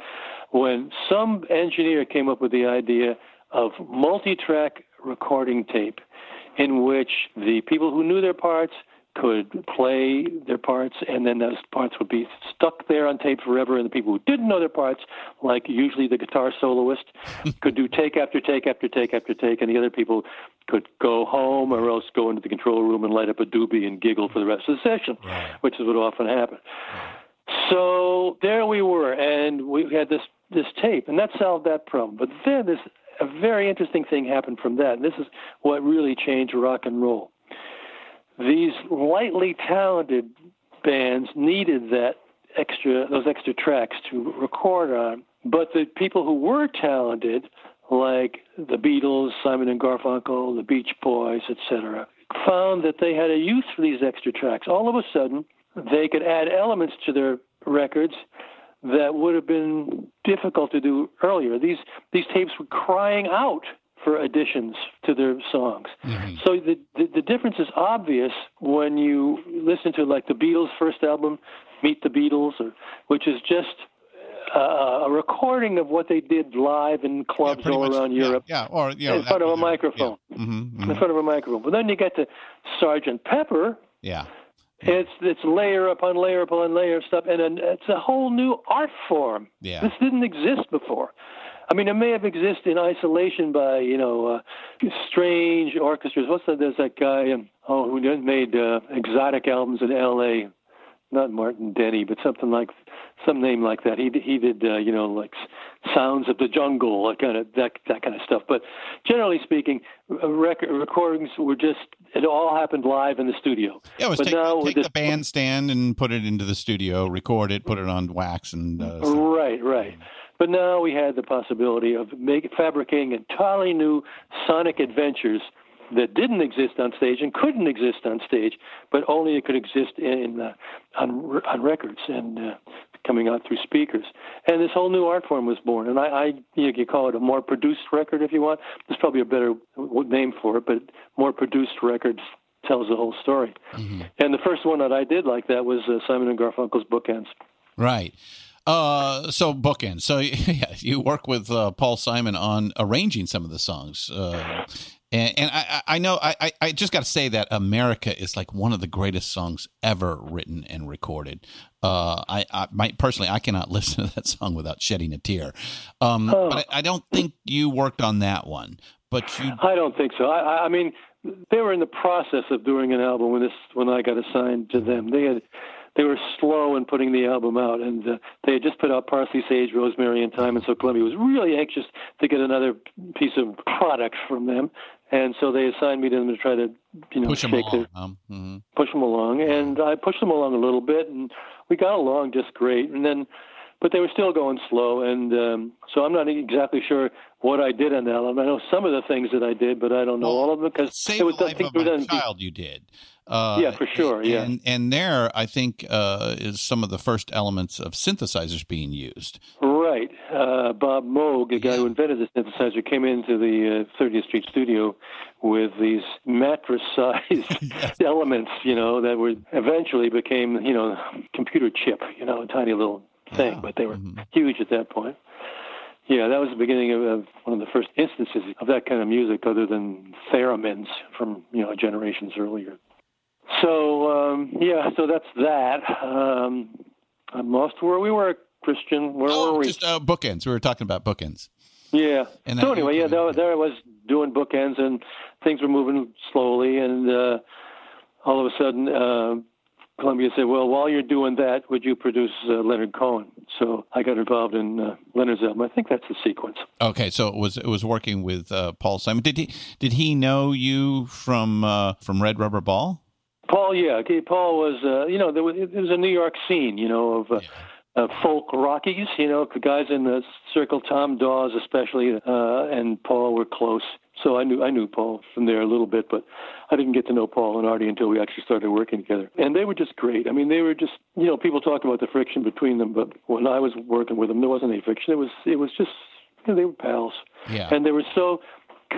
When some engineer came up with the idea of multi-track recording tape, in which the people who knew their parts could play their parts, and then those parts would be stuck there on tape forever. And the people who didn't know their parts, like usually the guitar soloist, could do take after take after take after take, and the other people could go home or else go into the control room and light up a doobie and giggle for the rest of the session, which is what often happened. So there we were, and we had this this tape, and that solved that problem. But then this a very interesting thing happened from that. And this is what really changed rock and roll. These lightly talented bands needed that extra those extra tracks to record on, but the people who were talented, like the Beatles, Simon and Garfunkel, the Beach Boys, etc., found that they had a use for these extra tracks. All of a sudden, they could add elements to their records that would have been difficult to do earlier. These these tapes were crying out for additions to their songs. Mm-hmm. So the, the the difference is obvious when you listen to like the Beatles' first album, Meet the Beatles, or which is just uh, a recording of what they did live in clubs pretty all much, around yeah, Europe Yeah, or you know, in front of a microphone. Yeah. Mhm, In mhm. front of a microphone. But then you get to Sergeant Pepper, yeah. It's it's layer upon layer upon layer of stuff, and it's a whole new art form. Yeah. This didn't exist before. I mean, it may have existed in isolation by you know uh, strange orchestras. What's that? There's that guy um, oh who made uh, exotic albums in L.A. Not Martin Denny, but something like some name like that. He he did uh, you know like sounds of the jungle, that kind of that that kind of stuff. But generally speaking, uh, record recordings were just it all happened live in the studio. Yeah, it was but take, now take this, the bandstand and put it into the studio, record it, put it on wax, and uh, Right, right. But now we had the possibility of make, fabricating entirely new sonic adventures that didn't exist on stage and couldn't exist on stage, but only it could exist in uh, on on records and uh, coming out through speakers. And this whole new art form was born. And I, I you, you call it a more produced record if you want. There's probably a better name for it, but more produced records tells the whole story. And the first one that I did like that was uh, Simon and Garfunkel's Bookends. right. Uh, so bookend. So yeah, you work with uh, Paul Simon on arranging some of the songs. Uh, and, and I, I know I, I- just got to say that America is like one of the greatest songs ever written and recorded. Uh, I, I my, personally I cannot listen to that song without shedding a tear. Um, Oh. But I, I don't think you worked on that one. But you I don't think so. I, I- I mean, they were in the process of doing an album when this when I got assigned to them. They had they were slow in putting the album out, and uh, they had just put out Parsley, Sage, Rosemary, and Thyme, and so Columbia was really anxious to get another piece of product from them, and so they assigned me to them to try to you know push them along. their Um, mhm. push them along, and I pushed them along a little bit, and we got along just great. And then, but they were still going slow, and um, so I'm not exactly sure what I did on that album. I know some of the things that I did, but I don't know Well, all of them because Save it was the life of my child. You did. Uh, Yeah, for sure, yeah. and and there I think uh, is some of the first elements of synthesizers being used. Right. Uh, Bob Moog, the guy who invented the synthesizer, came into the uh, 30th Street studio with these mattress-sized elements, you know, that were eventually became, you know, computer chip, you know, a tiny little thing, Wow. but they were Mhm. huge at that point. Yeah, that was the beginning of, of one of the first instances of that kind of music, other than theremins from you know generations earlier. So um, yeah, so that's that. Um, I'm lost where we were, a Christian. Where oh, were we? just uh, bookends. We were talking about bookends. Yeah. And so anyway, yeah, there, there I was doing bookends, and things were moving slowly, and uh, all of a sudden, uh, Columbia said, "Well, while you're doing that, would you produce uh, Leonard Cohen?" So I got involved in uh, Leonard's album. I think that's the sequence. Okay, so it was it was working with uh, Paul Simon. Did he did he know you from uh, from Red Rubber Ball? Paul, yeah, okay, Paul was, uh, you know, there was, there was a New York scene, you know, of uh, uh, folk Rockies, you know, the guys in the circle, Tom Dawes especially, uh, and Paul were close. So I knew I knew Paul from there a little bit, but I didn't get to know Paul and Artie until we actually started working together. And they were just great. I mean, they were just, you know, people talk about the friction between them, but when I was working with them, there wasn't any friction. It was, it was just, you know, they were pals Yeah. and they were so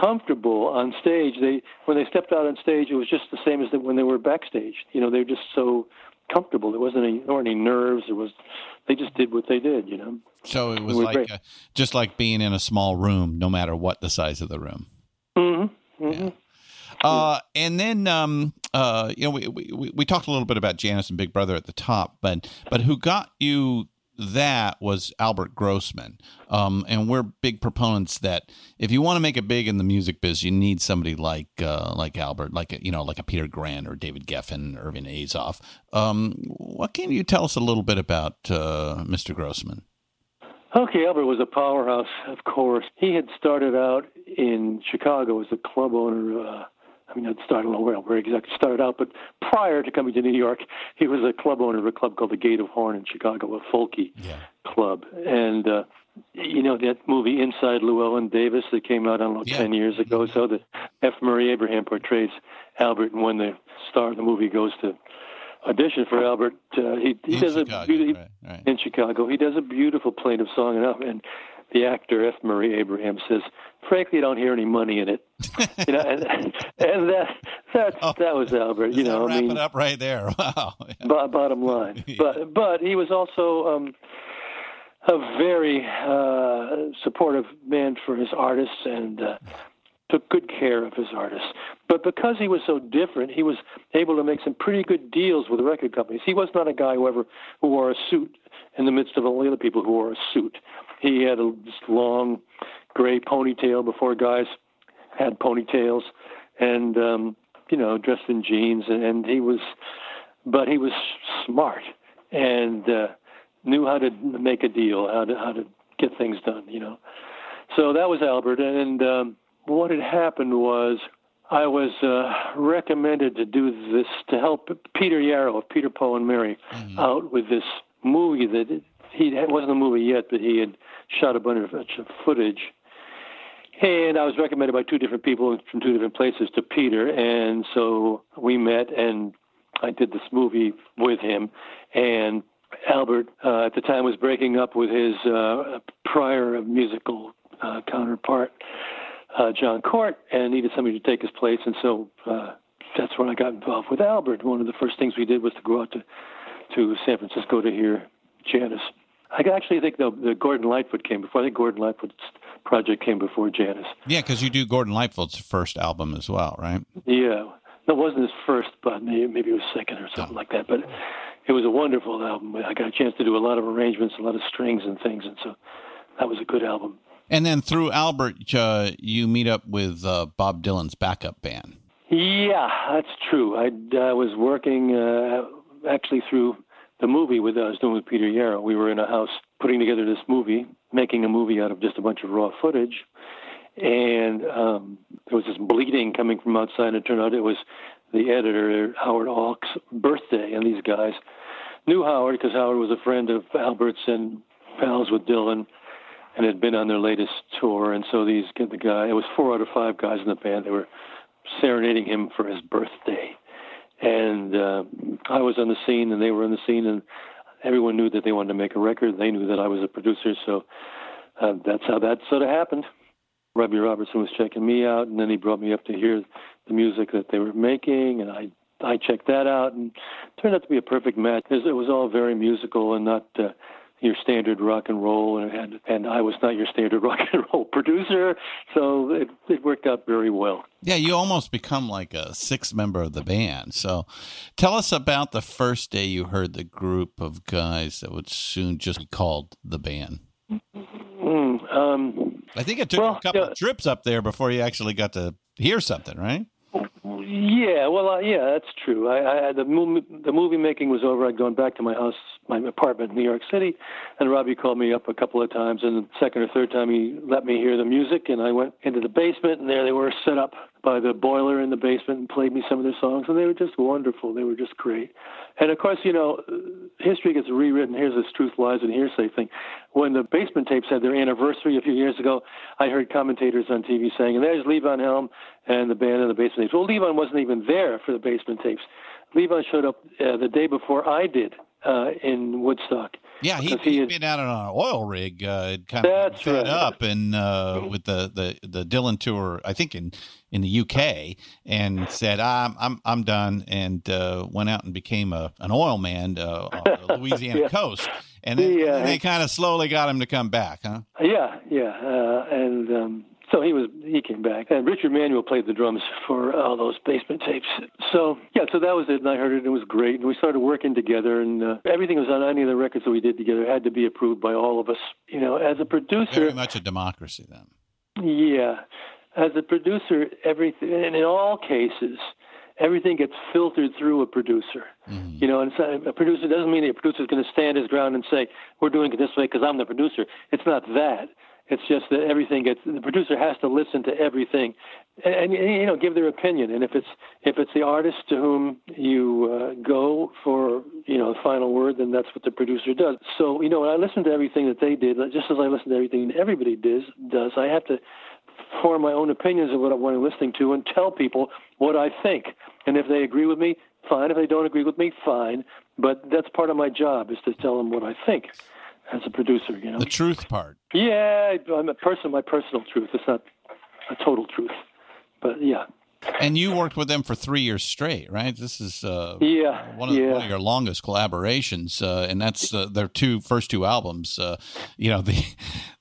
comfortable on stage. They when they stepped out on stage, it was just the same as when they were backstage. You know, they were just so comfortable. There wasn't any there weren't any nerves. There was they just did what they did. You know. So it was We're like great. uh, just like being in a small room, no matter what the size of the room. Mm-hmm. mm-hmm. Uh, and then, um, uh, you know, we, we we talked a little bit about Janis and Big Brother at the top, but but who got you that was Albert Grossman. Um, and we're big proponents that if you want to make it big in the music biz, you need somebody like uh, like Albert, like a, you know, like a Peter Grant or David Geffen, Irving Azoff. Um, what can you tell us a little bit about uh, Mr. Grossman? Okay, Albert was a powerhouse, of course. He had started out in Chicago as a club owner. Uh, I mean, it started, I don't know where, where exactly started out, but prior to coming to New York, he was a club owner of a club called the Gate of Horn in Chicago, a folky Yeah. club. And, uh, you know, that movie Inside Llewyn Davis that came out, I don't know, Yeah. 10 years ago, so that F. Murray Abraham portrays Albert, and when the star of the movie goes to audition for Albert, uh, he, he In does Chicago, a beautiful, right, right. in Chicago. He does a beautiful plaintive song, and, and the actor F. Murray Abraham says, "Frankly, I don't hear any money in it." you know, and, and that that Oh. that was Albert. You know, I mean, it up right there. Wow. bo- bottom line. Yeah. But but he was also um, a very uh, supportive man for his artists and uh, took good care of his artists. But because he was so different, he was able to make some pretty good deals with the record companies. He was not a guy who ever who wore a suit in the midst of all the other people who wore a suit. He had a long gray ponytail before guys had ponytails, and um, you know dressed in jeans, and, and he was but he was smart and uh, knew how to make a deal, how to how to get things done. You know, so that was Albert. And um, what had happened was I was uh, recommended to do this to help Peter Yarrow of Peter Paul and Mary out with this movie that he wasn't a movie yet, but he had shot a bunch of, footage. And I was recommended by two different people from two different places to Peter, and so we met, and I did this movie with him. And Albert, uh, at the time, was breaking up with his uh, prior musical uh, counterpart, uh, John Court, and needed somebody to take his place. And so uh, that's when I got involved with Albert. One of the first things we did was to go out to to San Francisco to hear Janis. I actually think the, the Gordon Lightfoot came before. I think Gordon Lightfoot's project came before Janis. Yeah, because you do Gordon Lightfoot's first album as well, right? Yeah, that wasn't his first, but maybe, maybe it was second or something like that. But it was a wonderful album. I got a chance to do a lot of arrangements, a lot of strings and things, and so that was a good album. And then through Albert, uh, you meet up with uh, Bob Dylan's backup band. Yeah, that's true. I, I was working uh, actually through the movie with I was doing with Peter Yarrow. We were in a house putting together this movie, making a movie out of just a bunch of raw footage, and um, there was this bleeding coming from outside. And it turned out it was the editor Howard Alk's birthday, and these guys knew Howard because Howard was a friend of Albert's and pals with Dylan, and had been on their latest tour. And so these the guy, it was four out of five guys in the band. They were serenading him for his birthday. And uh, I was on the scene, and they were on the scene, and everyone knew that they wanted to make a record. They knew that I was a producer, so uh, that's how that sort of happened. Robbie Robertson was checking me out, and then he brought me up to hear the music that they were making, and I I checked that out, and turned out to be a perfect match. It was, all very musical and not. Uh, your standard rock and roll, and, and and I was not your standard rock and roll producer, so it, it worked out very well. Yeah, you almost become like a sixth member of the band. So tell us about the first day you heard the group of guys that would soon just be called the band. Mm, um, I think it took Well, a couple yeah. of trips up there before you actually got to hear something, right? Yeah, well, uh, yeah, that's true. I, I the movie the movie making was over. I'd gone back to my house, my apartment in New York City, and Robbie called me up a couple of times. And the second or third time, he let me hear the music, and I went into the basement, and there they were set up by the boiler in the basement, and played me some of their songs, and they were just wonderful. They were just great. And of course, you know, history gets rewritten. Here's this truth, lies, and hearsay thing. When the basement tapes had their anniversary a few years ago, I heard commentators on TV saying, and there's Levon Helm and the band in the basement tapes. Well, Levon wasn't even there for the basement tapes. Levon showed up uh, the day before I did uh, in Woodstock. Yeah, he, he had- been out on an oil rig, uh, kind of fed right. up, and uh, with the, the the Dylan tour, I think in in the UK, and said, "I'm I'm I'm done," and uh, went out and became a an oil man uh, on the Louisiana Yeah. coast, and then, Yeah. they kind of slowly got him to come back, huh? Yeah, yeah, uh, and um, so he was, he came back, and Richard Manuel played the drums for all those basement tapes. So yeah, so that was it, and I heard it, and it was great. And we started working together, and uh, everything was on any of the records that we did together had to be approved by all of us. You know, as a producer, Very much a democracy then. yeah, as a producer, everything, and in all cases, everything gets filtered through a producer. Mhm. You know, and so a producer doesn't mean a producer is going to stand his ground and say, "We're doing it this way because I'm the producer." It's not that. It's just that everything gets. The producer has to listen to everything, and, and you know, give their opinion. And if it's if it's the artist to whom you uh, go for you know the final word, then that's what the producer does. So you know, I listen to everything that they did, just as I listen to everything everybody does, does I have to form my own opinions of what I'm listening to and tell people what I think. And if they agree with me, fine. If they don't agree with me, fine. But that's part of my job is to tell them what I think as a producer. You know. The truth part. Yeah, I'm a person. My personal truth. It's not a total truth, but yeah, And you worked with them for three years straight, right? This is uh, yeah, one, of, yeah. one of your longest collaborations, uh, and that's uh, their two first two albums. Uh, you know the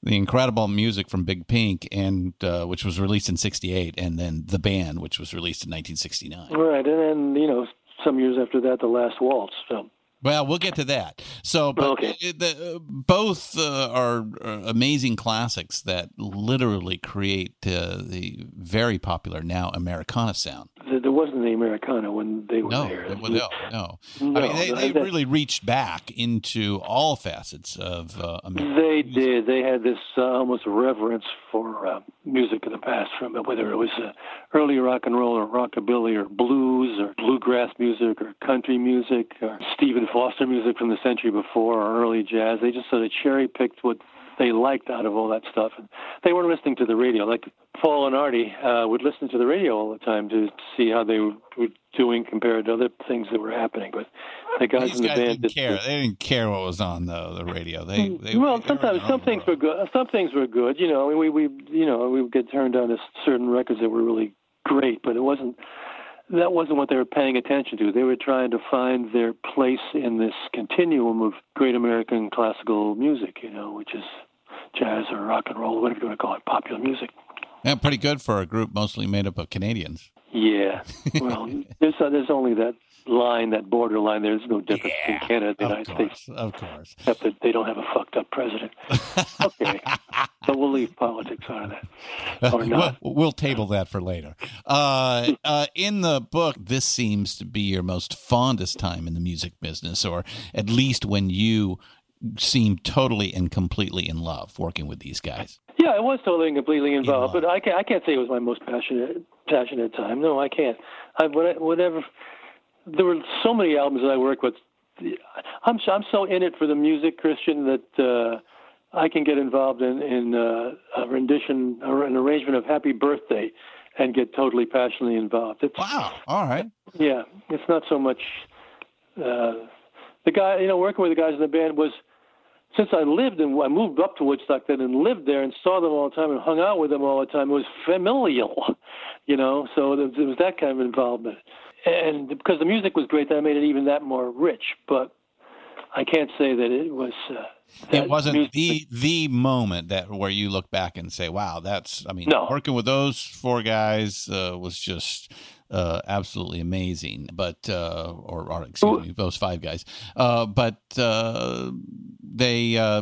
the incredible music from Big Pink, and uh, which was released in '68, and then the band, which was released in 1969. Right, and then you know, some years after that, the Last Waltz. So Well, we'll get to that. So, but Okay. the, both uh, are uh, amazing classics that literally create uh, the very popular now Americana sound. Wasn't the Americana when they were No, there. no, no, no. No, I mean, they, they that- really reached back into all facets of uh, America. They did. They had this uh, almost reverence for uh, music of the past, from whether it was uh, early rock and roll or rockabilly or blues or bluegrass music or country music or Stephen Foster music from the century before or early jazz. They just sort of cherry picked what they liked out of all that stuff. And they weren't listening to the radio. Like Paul and Artie uh, would listen to the radio all the time to see how they were doing compared to other things that were happening. But the guys These in the guys band didn't care. They didn't care what was on the the radio. They, they well, they sometimes some things world. were good. Some things were good. You know, we we you know we would get turned on to certain records that were really great, but it wasn't. That wasn't what they were paying attention to. They were trying to find their place in this continuum of great American classical music. You know, which is jazz or rock and roll, whatever you want to call it, popular music. Yeah, pretty good for a group mostly made up of Canadians. Yeah. Well, there's uh, there's only that line, that border line. There's no difference between Canada and the United course, States, of course. except that they don't have a fucked up president. Okay, but we'll leave politics out of that. Or not. We'll, we'll table that for later. Uh, uh, in the book, this seems to be your most fondest time in the music business, or at least when you seem totally and completely in love working with these guys. Yeah, I was totally and completely involved, love. but I can't, I can't say it was my most passionate passionate time. No, I can't. I whatever. There were so many albums that I worked with. I'm so, I'm so in it for the music, Christian, that uh, I can get involved in in uh, a rendition or an arrangement of Happy Birthday, and get totally passionately involved. It's, Wow. All right. Yeah, it's not so much uh, the guy. You know, working with the guys in the band was since I lived and I moved up to Woodstock then and lived there and saw them all the time and hung out with them all the time. It was familial, you know. So there there was that kind of involvement, and because the music was great, that made it even that more rich. But I can't say that it was. Uh, that It wasn't music- the the moment that where you look back and say, "Wow, that's." I mean, No. working with those four guys uh, was just uh, absolutely amazing. But uh, or, or excuse me, those five guys. Uh, but uh, they, uh,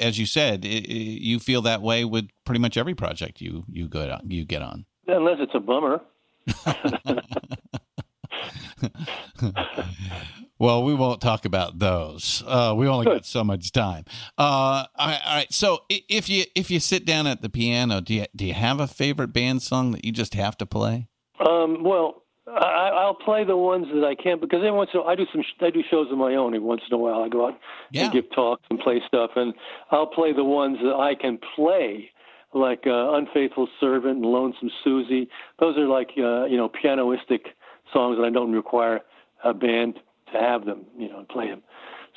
as you said, i i you feel that way with pretty much every project you you get on, you get on. unless it's a bummer. Well, we won't talk about those. Uh, we only got so much time. Uh, all right, all right. So, if you if you sit down at the piano, do you do you have a favorite band song that you just have to play? Um, well, I, I'll play the ones that I can because every once in a while I do some I do shows of my own. Every once in a while I go out Yeah. and give talks and play stuff, and I'll play the ones that I can play, like uh, "Unfaithful Servant" and "Lonesome Susie." Those are like uh, you know pianoistic songs that I don't require a band to have them, you know, and play them.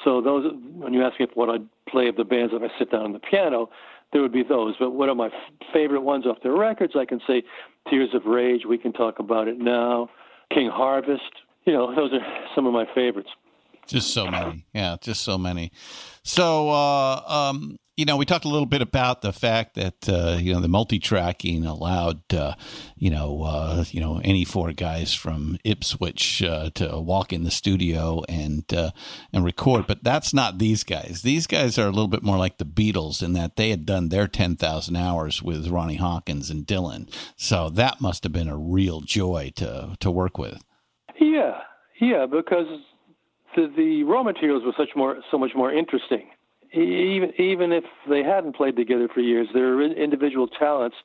So those, when you ask me what I'd play of the bands if I sit down on the piano, there would be those. But one of my favorite ones off their records, I can say Tears of Rage. We can talk about it now. King Harvest. You know, those are some of my favorites. Just so many, yeah, just so many. So, uh, um, You know, we talked a little bit about the fact that uh, you know the multi-tracking allowed uh, you know uh, you know any four guys from Ipswich uh, to walk in the studio and uh, and record, but that's not these guys. These guys are a little bit more like the Beatles in that they had done their ten thousand hours with Ronnie Hawkins and Dylan, so that must have been a real joy to to work with. Yeah, yeah, because the the raw materials were such more so much more interesting. Even even if they hadn't played together for years, their individual talents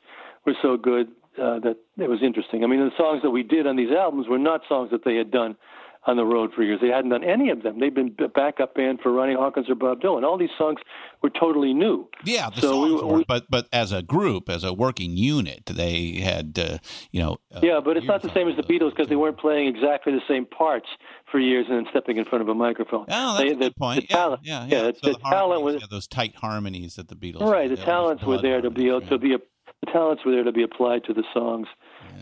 were so good uh, that it was interesting. I mean, the songs that we did on these albums were not songs that they had done on the road for years. They hadn't done any of them. They've been a backup band for Ronnie Hawkins or Bob Dylan. All these songs were totally new. Yeah, the So we- songs were, we- but but as a group, as a working unit, they had uh, you know. uh, Yeah, but it's not the same as the Beatles because they weren't playing exactly the same parts for years and then stepping in front of a microphone. Oh, that's They- a good the, point. The yeah, talent, yeah, yeah. the, So the the talent was yeah, those tight harmonies that the Beatles. right. The talents were there to be harmonies, to be the talents were there to be applied to the songs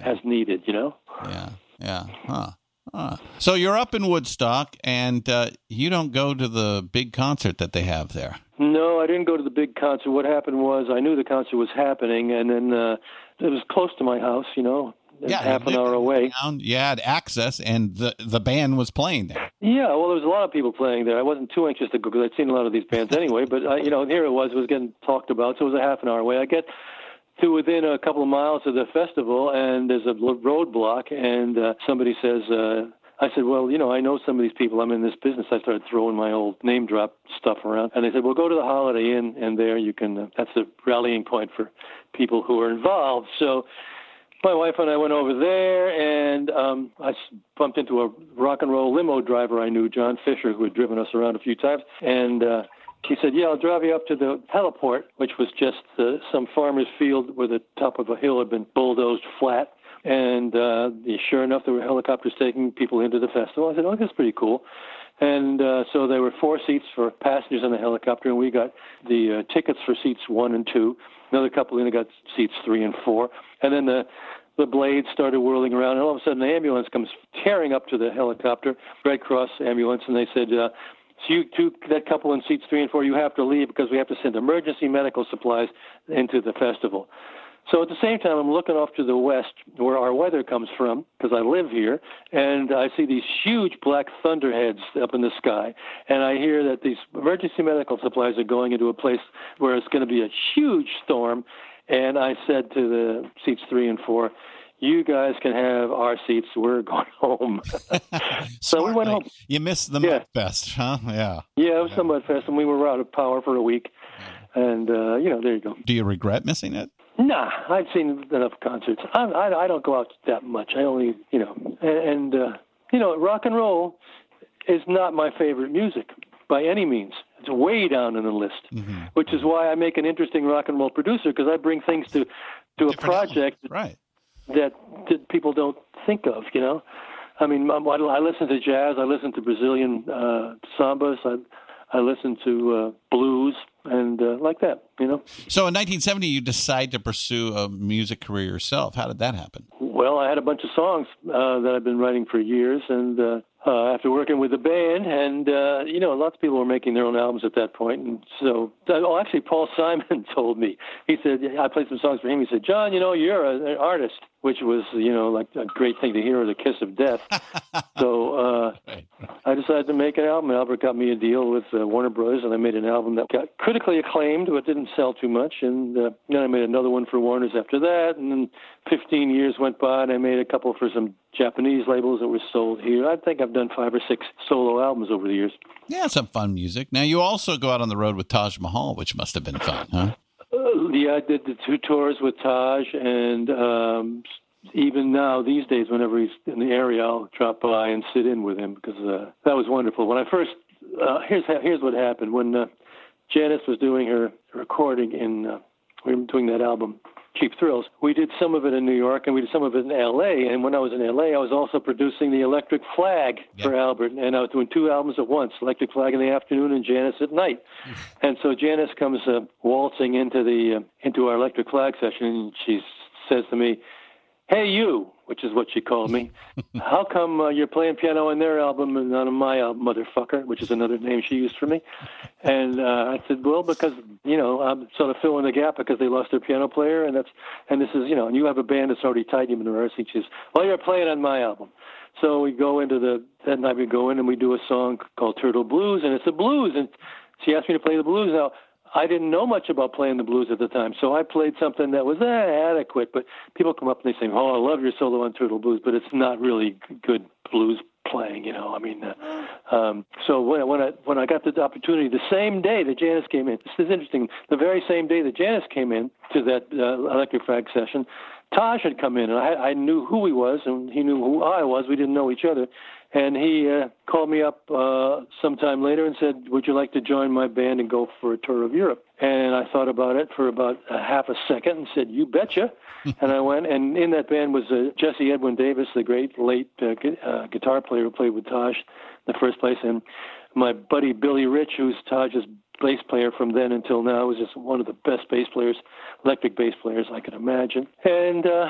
as needed. You know. Yeah, yeah, huh. Huh. So you're up in Woodstock, and uh, you don't go to the big concert that they have there. No, I didn't go to the big concert. What happened was I knew the concert was happening, and then uh, it was close to my house. You know, Yeah, half an hour away. town, You had access, and the the band was playing there. Yeah, well, there was a lot of people playing there. I wasn't too anxious to go because I'd seen a lot of these bands anyway. But I, you know, here it was, it was getting talked about, so it was a half an hour away. I get to within a couple of miles of the festival, and there's a roadblock, and uh, somebody says. Uh, I said, well, you know, I know some of these people. I'm in this business. I started throwing my old name drop stuff around, and they said, well, go to the Holiday Inn, and there you can. Uh, that's a rallying point for people who are involved. So my wife and I went over there, and um, I bumped into a rock and roll limo driver I knew, John Fisher, who had driven us around a few times. And uh, he said, "Yeah, I'll drive you up to the heliport, which was just uh, some farmer's field where the top of a hill had been bulldozed flat." And uh, sure enough, there were helicopters taking people into the festival. I said, "Oh, that's pretty cool." And uh, so there were four seats for passengers on the helicopter, and we got the uh, tickets for seats one and two. Another couple in got seats three and four, and then the the blades started whirling around, and all of a sudden the ambulance comes tearing up to the helicopter, Red Cross ambulance, and they said, uh, "So you two, that couple in seats three and four, you have to leave because we have to send emergency medical supplies into the festival." So at the same time, I'm looking off to the west where our weather comes from because I live here, and I see these huge black thunderheads up in the sky, and I hear that these emergency medical supplies are going into a place where it's going to be a huge storm. And I said to the seats three and four, "You guys can have our seats. We're going home." so we went home. You missed the Yeah. Mud Fest, huh? Yeah. Yeah, it was somewhat fast, and we were out of power for a week. And uh, you know, there you go. Do you regret missing it? Nah, I've seen enough concerts. I, I, I don't go out that much. I only, you know, and, and uh, you know, rock and roll is not my favorite music by any means. It's way down in the list, Mm-hmm. which is why I make an interesting rock and roll producer because I bring things to to a project right? that, that people don't think of. You know, I mean, I listen to jazz. I listen to Brazilian uh, sambas. I I listen to uh, blues and uh, like that. You know. So in 1970, you decide to pursue a music career yourself. How did that happen? Well, I had a bunch of songs uh, that I've been writing for years, and uh, uh, after working with the band, and uh, you know, lots of people were making their own albums at that point, and so. Oh, actually, Paul Simon told me. He said I played some songs for him. He said, "John, you know, you're a, an artist," which was, you know, like a great thing to hear, the kiss of death. so uh, Right. I decided to make an album. Albert got me a deal with uh, Warner Brothers, and I made an album that got critically acclaimed, but didn't sell too much. And uh, then I made another one for Warner's after that. And then 15 years went by, and I made a couple for some Japanese labels that were sold here. I think I've done five or six solo albums over the years. Yeah, some fun music. Now you also go out on the road with Taj Mahal, which must have been fun, huh? Uh, yeah, I did the two tours with Taj, and um, even now these days, whenever he's in the area, I'll drop by and sit in with him because uh, that was wonderful. When I first, uh, here's how, here's what happened when uh, Janis was doing her recording in, uh, we were doing that album. Cheap Thrills. We did some of it in New York and we did some of it in L.A. And when I was in L.A., I was also producing the Electric Flag for Albert, and I was doing two albums at once: Electric Flag in the afternoon and Janis at night. And so Janis comes uh, waltzing into the uh, into our Electric Flag session, and she says to me, "Hey, you," which is what she called me. How come uh, you're playing piano on their album and not on my album, motherfucker? Which is another name she used for me. And uh, I said, "Well, because you know I'm sort of filling the gap because they lost their piano player, and that's and this is you know, and you have a band that's already tied you in the rehearsing." She says, "Well, you're playing on my album." So we go into the that night we go in and we do a song called Turtle Blues, and it's a blues, and she asked me to play the blues. Now I didn't know much about playing the blues at the time, so I played something that was eh, adequate. But people come up and they say, "Oh, I love your solo on Turtle Blues," but it's not really good blues playing. You know, I mean, uh, um, so when when I when I got the opportunity, the same day that Janis came in, this is interesting. The very same day that Janis came in to that uh, Electric Flag session, Taj had come in, and I, I knew who he was, and he knew who I was. We didn't know each other, and he uh, called me up uh, sometime later and said, "Would you like to join my band and go for a tour of Europe?" And I thought about it for about a half a second and said, "You betcha." and I went, and in that band was uh, Jesse Edwin Davis, the great late uh, gu- uh, guitar player who played with Taj in the first place, and my buddy Billy Rich, who's Taj's bass player from then until now, was just one of the best bass players, electric bass players I could imagine. And uh,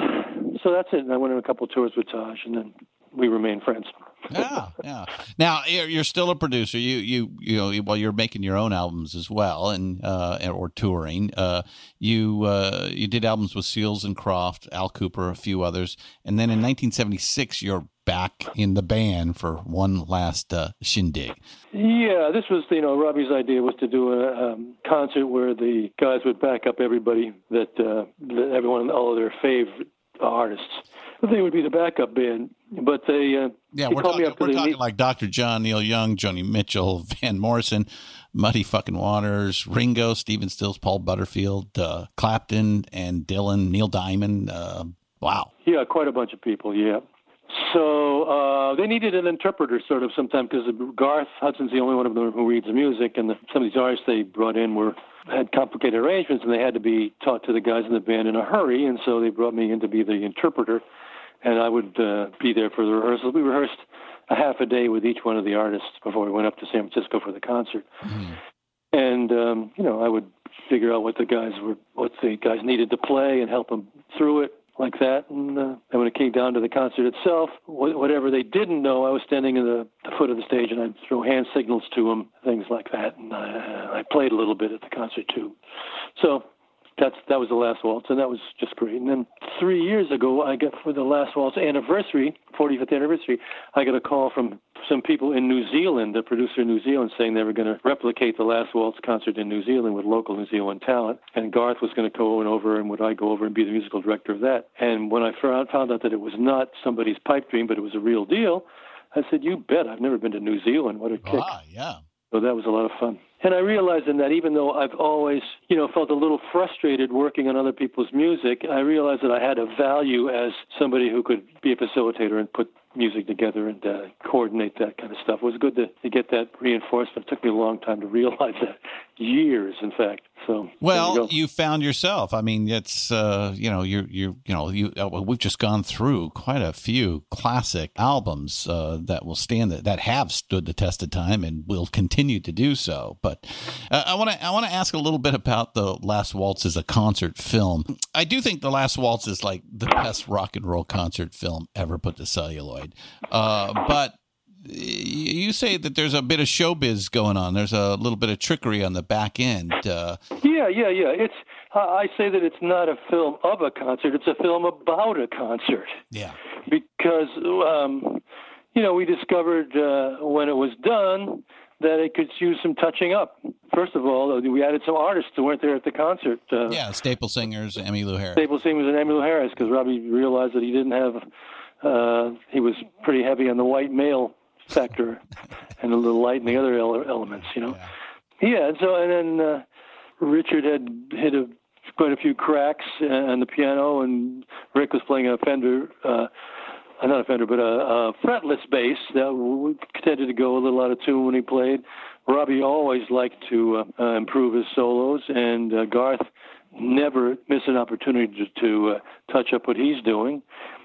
so that's it. And I went on a couple of tours with Taj, and then we remain friends. yeah, yeah. Now you're still a producer. You you you know while you're making your own albums as well, and uh, or touring. Uh, you uh, you did albums with Seals and Croft, Al Kooper, a few others, and then in 1976 you're back in the band for one last uh, shindig. Yeah, this was you know Robbie's idea was to do a um, concert where the guys would back up everybody that, uh, that everyone all of their favorite artists. They would be the backup band, but they uh, Yeah, we're talking, me up 'cause we're talking like Dr. John, Neil Young, Joni Mitchell, Van Morrison, Muddy fucking Waters, Ringo, Stephen Stills, Paul Butterfield, uh, Clapton, and Dylan, Neil Diamond. Uh, wow. Yeah, quite a bunch of people. Yeah. So uh, they needed an interpreter, sort of, sometime because Garth Hudson's the only one of them who reads music, and the, some of these artists they brought in were had complicated arrangements, and they had to be taught to the guys in the band in a hurry, and so they brought me in to be the interpreter, and I would uh, be there for the rehearsals. We rehearsed a half a day with each one of the artists before we went up to San Francisco for the concert, and um, you know I would figure out what the guys were, what the guys needed to play, and help them through it like that. And uh, then when it came down to the concert itself, wh- whatever they didn't know, I was standing in the, the foot of the stage and I'd throw hand signals to them, things like that. And I, I played a little bit at the concert too. So that's that was the last waltz, and that was just great. And then three years ago, I got for the last waltz anniversary, 45th anniversary, I got a call from some people in New Zealand, the producer in New Zealand, saying they were going to replicate the last waltz concert in New Zealand with local New Zealand talent. And Garth was going to go over, and would I go over and be the musical director of that? And when I found found out that it was not somebody's pipe dream, but it was a real deal, I said, "You bet! I've never been to New Zealand. What a kick!" Ah, yeah. So that was a lot of fun. And I realized in that even though I've always, you know, felt a little frustrated working on other people's music, I realized that I had a value as somebody who could be a facilitator and put music together and uh, coordinate that kind of stuff. It was good to, to get that reinforcement. It took me a long time to realize that. Years, in fact. So there you Well, you found yourself. I mean, it's uh, you know, you're you're you know, you uh, well, we've just gone through quite a few classic albums uh, that will stand the, that have stood the test of time and will continue to do so. But uh, I want to I want to ask a little bit about the Last Waltz as a concert film. I do think the Last Waltz is like the best rock and roll concert film ever put to celluloid. Uh, but you say that there's a bit of showbiz going on. There's a little bit of trickery on the back end. Uh, Yeah, yeah, yeah. It's I say that it's not a film of a concert; it's a film about a concert. yeah. because um, you know we discovered uh, when it was done that it could use some touching up. First of all, we added some artists who weren't there at the concert. Uh, Yeah, staple singers, Emmylou Harris. Staple Singers and Emmy Emmylou Harris because Robbie realized that he didn't have. Uh, he was pretty heavy on the white male factor and a little light in the other ele- elements, you know. Yeah, and so and then uh, Richard had hit a, quite a few cracks on the piano, and Rick was playing a Fender, uh, uh, not a Fender, but a, a fretless bass that tended to go a little out of tune when he played. Robbie always liked to uh, uh, improve his solos, and uh, Garth never missed an opportunity to, to uh, touch up what he's doing.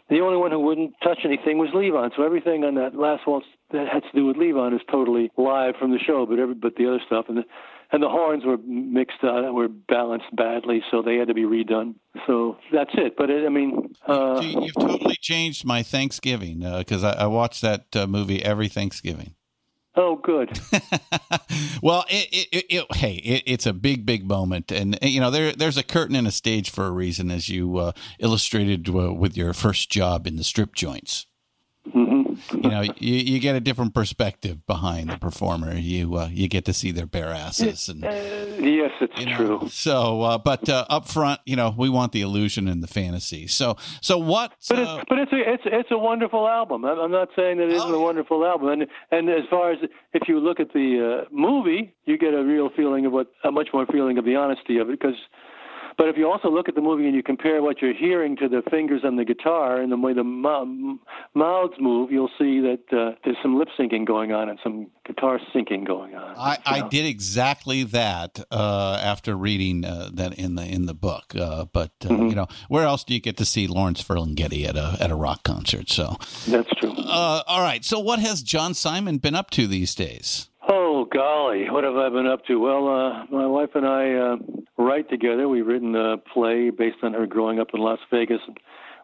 The only one who wouldn't touch anything was Levon. So everything on that last waltz that had to do with Levon is totally live from the show, but every but the other stuff and the, and the horns were mixed, uh, were balanced badly, so they had to be redone. So that's it. But it, I mean, uh, You- You've totally changed my Thanksgiving because I, I watch that uh, movie every Thanksgiving. Oh, good. well, it, it, it, hey, it, it's a big, big moment, and uh, you know there there's a curtain and a stage for a reason, as you uh, illustrated uh, with your first job in the strip joints. Hmm You know, you, you get a different perspective behind the performer. You uh, you get to see their bare asses, and Uh, yes, it's you know, true. So, uh, but uh, up front, you know, we want the illusion and the fantasy. So, so what? But uh, it's but it's a it's it's a wonderful album. I'm I'm not saying that it isn't Oh, a wonderful album. And and as far as if you look at the uh, movie, you get a real feeling of what a much more feeling of the honesty of it. Because, but if you also look at the movie and you compare what you're hearing to the fingers on the guitar and the way the mou- mouths move, you'll see that uh, there's some lip syncing going on and some guitar syncing going on. I, I did exactly that uh, after reading uh, that in the in the book. Uh, but uh, Mm-hmm. you know, where else do you get to see Lawrence Ferlinghetti at a at a rock concert? So, That's true. uh, all right. So, what has John Simon been up to these days? Oh golly, what have I been up to? Well, uh, my wife and I uh, write together. We've written a play based on her growing up in Las Vegas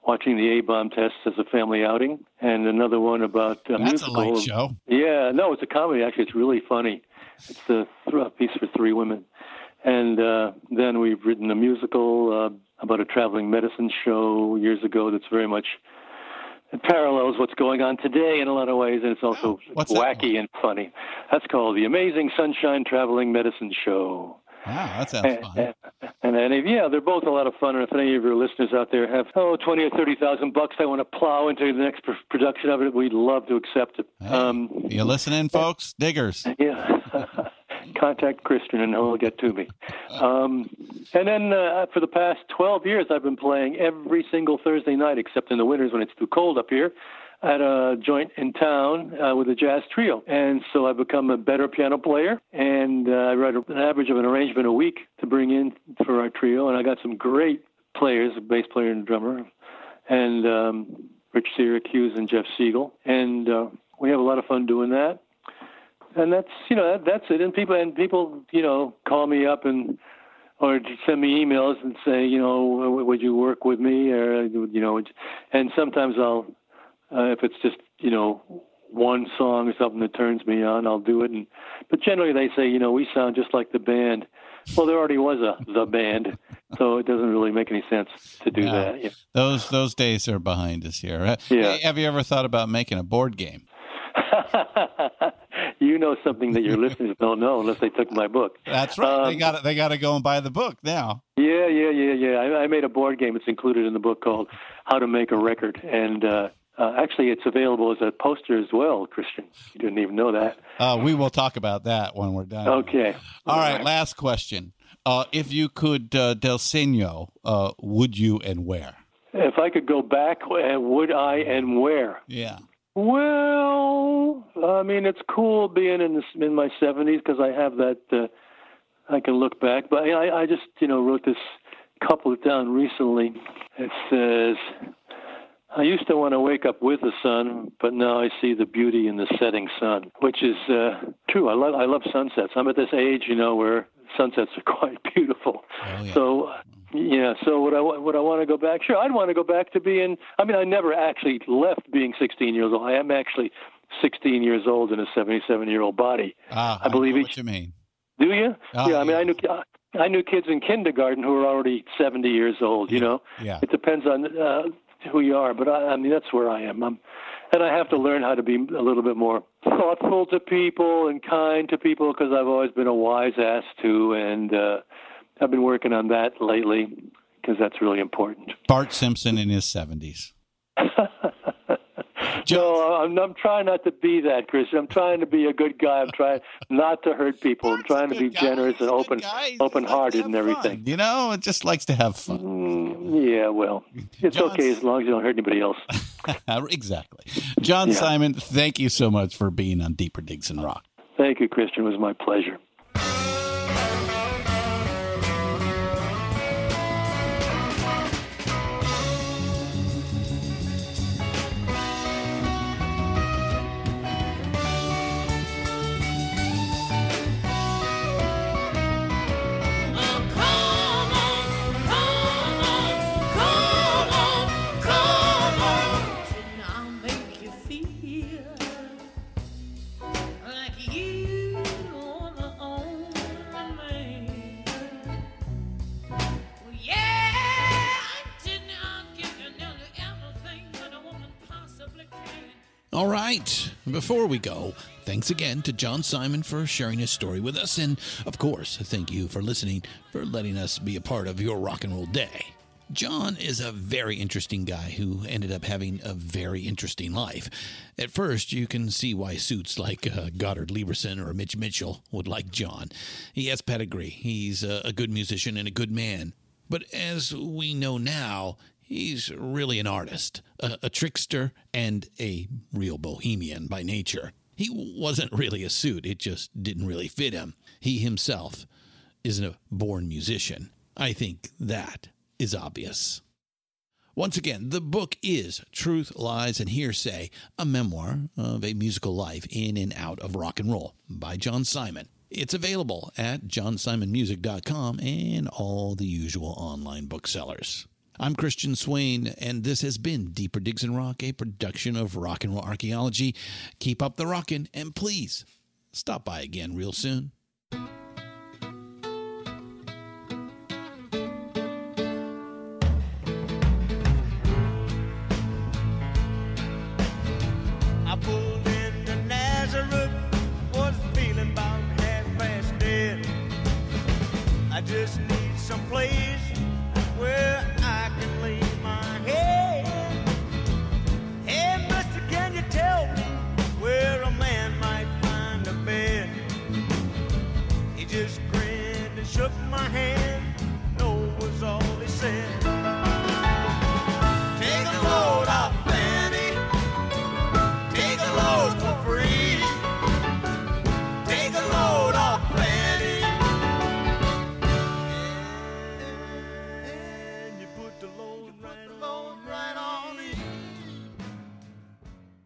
watching the A bomb tests as a family outing, and another one about a That's a musical. light of- show. Yeah, no, it's a comedy. Actually, it's really funny. It's a, th- a piece for three women, and uh, then we've written a musical uh, about a traveling medicine show years ago. That's very much it parallels what's going on today in a lot of ways, and it's also Oh, wacky and funny. That's called the Amazing Sunshine Traveling Medicine Show. Wow, that sounds And, fun. and, and yeah, they're both a lot of fun. And if any of your listeners out there have oh twenty or thirty thousand bucks, they want to plow into the next pr- production of it, we'd love to accept it. Hey, Um, you listening, folks? Diggers. yeah. Contact Christian and he'll get to me. Um, and then uh, for the past 12 years, I've been playing every single Thursday night, except in the winters when it's too cold up here, at a joint in town uh, with a jazz trio. And so I've become a better piano player, and uh, I write an average of an arrangement a week to bring in for our trio. And I got some great players, a bass player and a drummer, and um, Rich Syracuse and Jeff Siegel. And uh, we have a lot of fun doing that and that's you know that, that's it. And people and people you know call me up and or send me emails and say you know would you work with me or you know and sometimes I'll uh, if it's just you know one song or something that turns me on I'll do it and but generally they say you know we sound just like the band. Well, there already was a the band, so it doesn't really make any sense to do Yeah. that. Yeah. Those those days are behind us here. Uh, Yeah. Have you ever thought about making a board game? you know something that your listeners don't know unless they took my book. That's right. they Um, got they got to go and buy the book now. Yeah, yeah, yeah, yeah. I, I made a board game. It's included in the book called How to Make a Record, and uh, uh, actually, it's available as a poster as well. Christian, you didn't even know that. Uh, we will talk about that when we're done. Okay. All right. Last question. Uh, if you could, uh, Del Seno, uh, would you and where? If I could go back, uh, would I and where? Yeah. Well, I mean, it's cool being in this, in my seventies because I have that. Uh, I can look back, but I, I just you know wrote this couplet down recently. It says, "I used to want to wake up with the sun, but now I see the beauty in the setting sun," which is uh, true. I love I love sunsets. I'm at this age, you know, where sunsets are quite beautiful. Oh, yeah. So yeah, so would I would I want to go back? Sure, I'd want to go back to being. I mean, I never actually left being 16 years old. I am actually 16 years old in a 77 year old body. Ah, I believe know each- what you mean. Do you? Oh, yeah, I mean, yeah. I knew I knew kids in kindergarten who were already 70 years old. You know, Yeah. it depends on uh, who you are, but I, I mean, that's where I am. I'm, and I have to learn how to be a little bit more thoughtful to people and kind to people because I've always been a wise ass too, and uh, I've been working on that lately because that's really important. Bart Simpson in his 70s. No, I'm, I'm trying not to be that, Christian. I'm trying to be a good guy. I'm trying not to hurt people. I'm trying to be guy. generous He's and open, guy. He just open-hearted and everything. fun. You know, it just likes to have fun. Mm, yeah, well, it's John's- okay as long as you don't hurt anybody else. exactly. John Yeah. Simon, thank you so much for being on Deeper Digs and Rock. Thank you, Christian. It was my pleasure. All right. Before we go, thanks again to John Simon for sharing his story with us. And of course, thank you for listening, for letting us be a part of your rock and roll day. John is a very interesting guy who ended up having a very interesting life. At first, you can see why suits like uh, Goddard Lieberson or Mitch Mitchell would like John. He has pedigree, he's a, a good musician and a good man. But as we know now, he's really an artist, a, a trickster, and a real bohemian by nature. He wasn't really a suit, it just didn't really fit him. He himself isn't a born musician. I think that is obvious. Once again, the book is Truth, Lies, and Hearsay, a memoir of a musical life in and out of rock and roll by John Simon. It's available at johnsimonmusic.com and all the usual online booksellers. I'm Christian Swain, and this has been Deeper Digs in Rock, a production of Rock and Roll Archaeology. Keep up the rockin', and please stop by again real soon.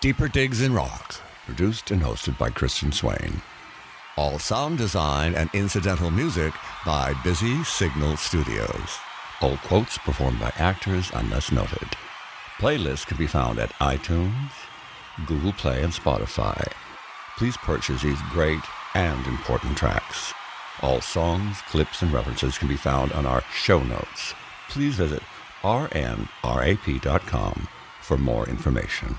Deeper Digs in Rocks, produced and hosted by Christian Swain. All sound design and incidental music by Busy Signal Studios. All quotes performed by actors unless noted. Playlists can be found at iTunes, Google Play, and Spotify. Please purchase these great and important tracks. All songs, clips, and references can be found on our show notes. Please visit rnrap.com for more information.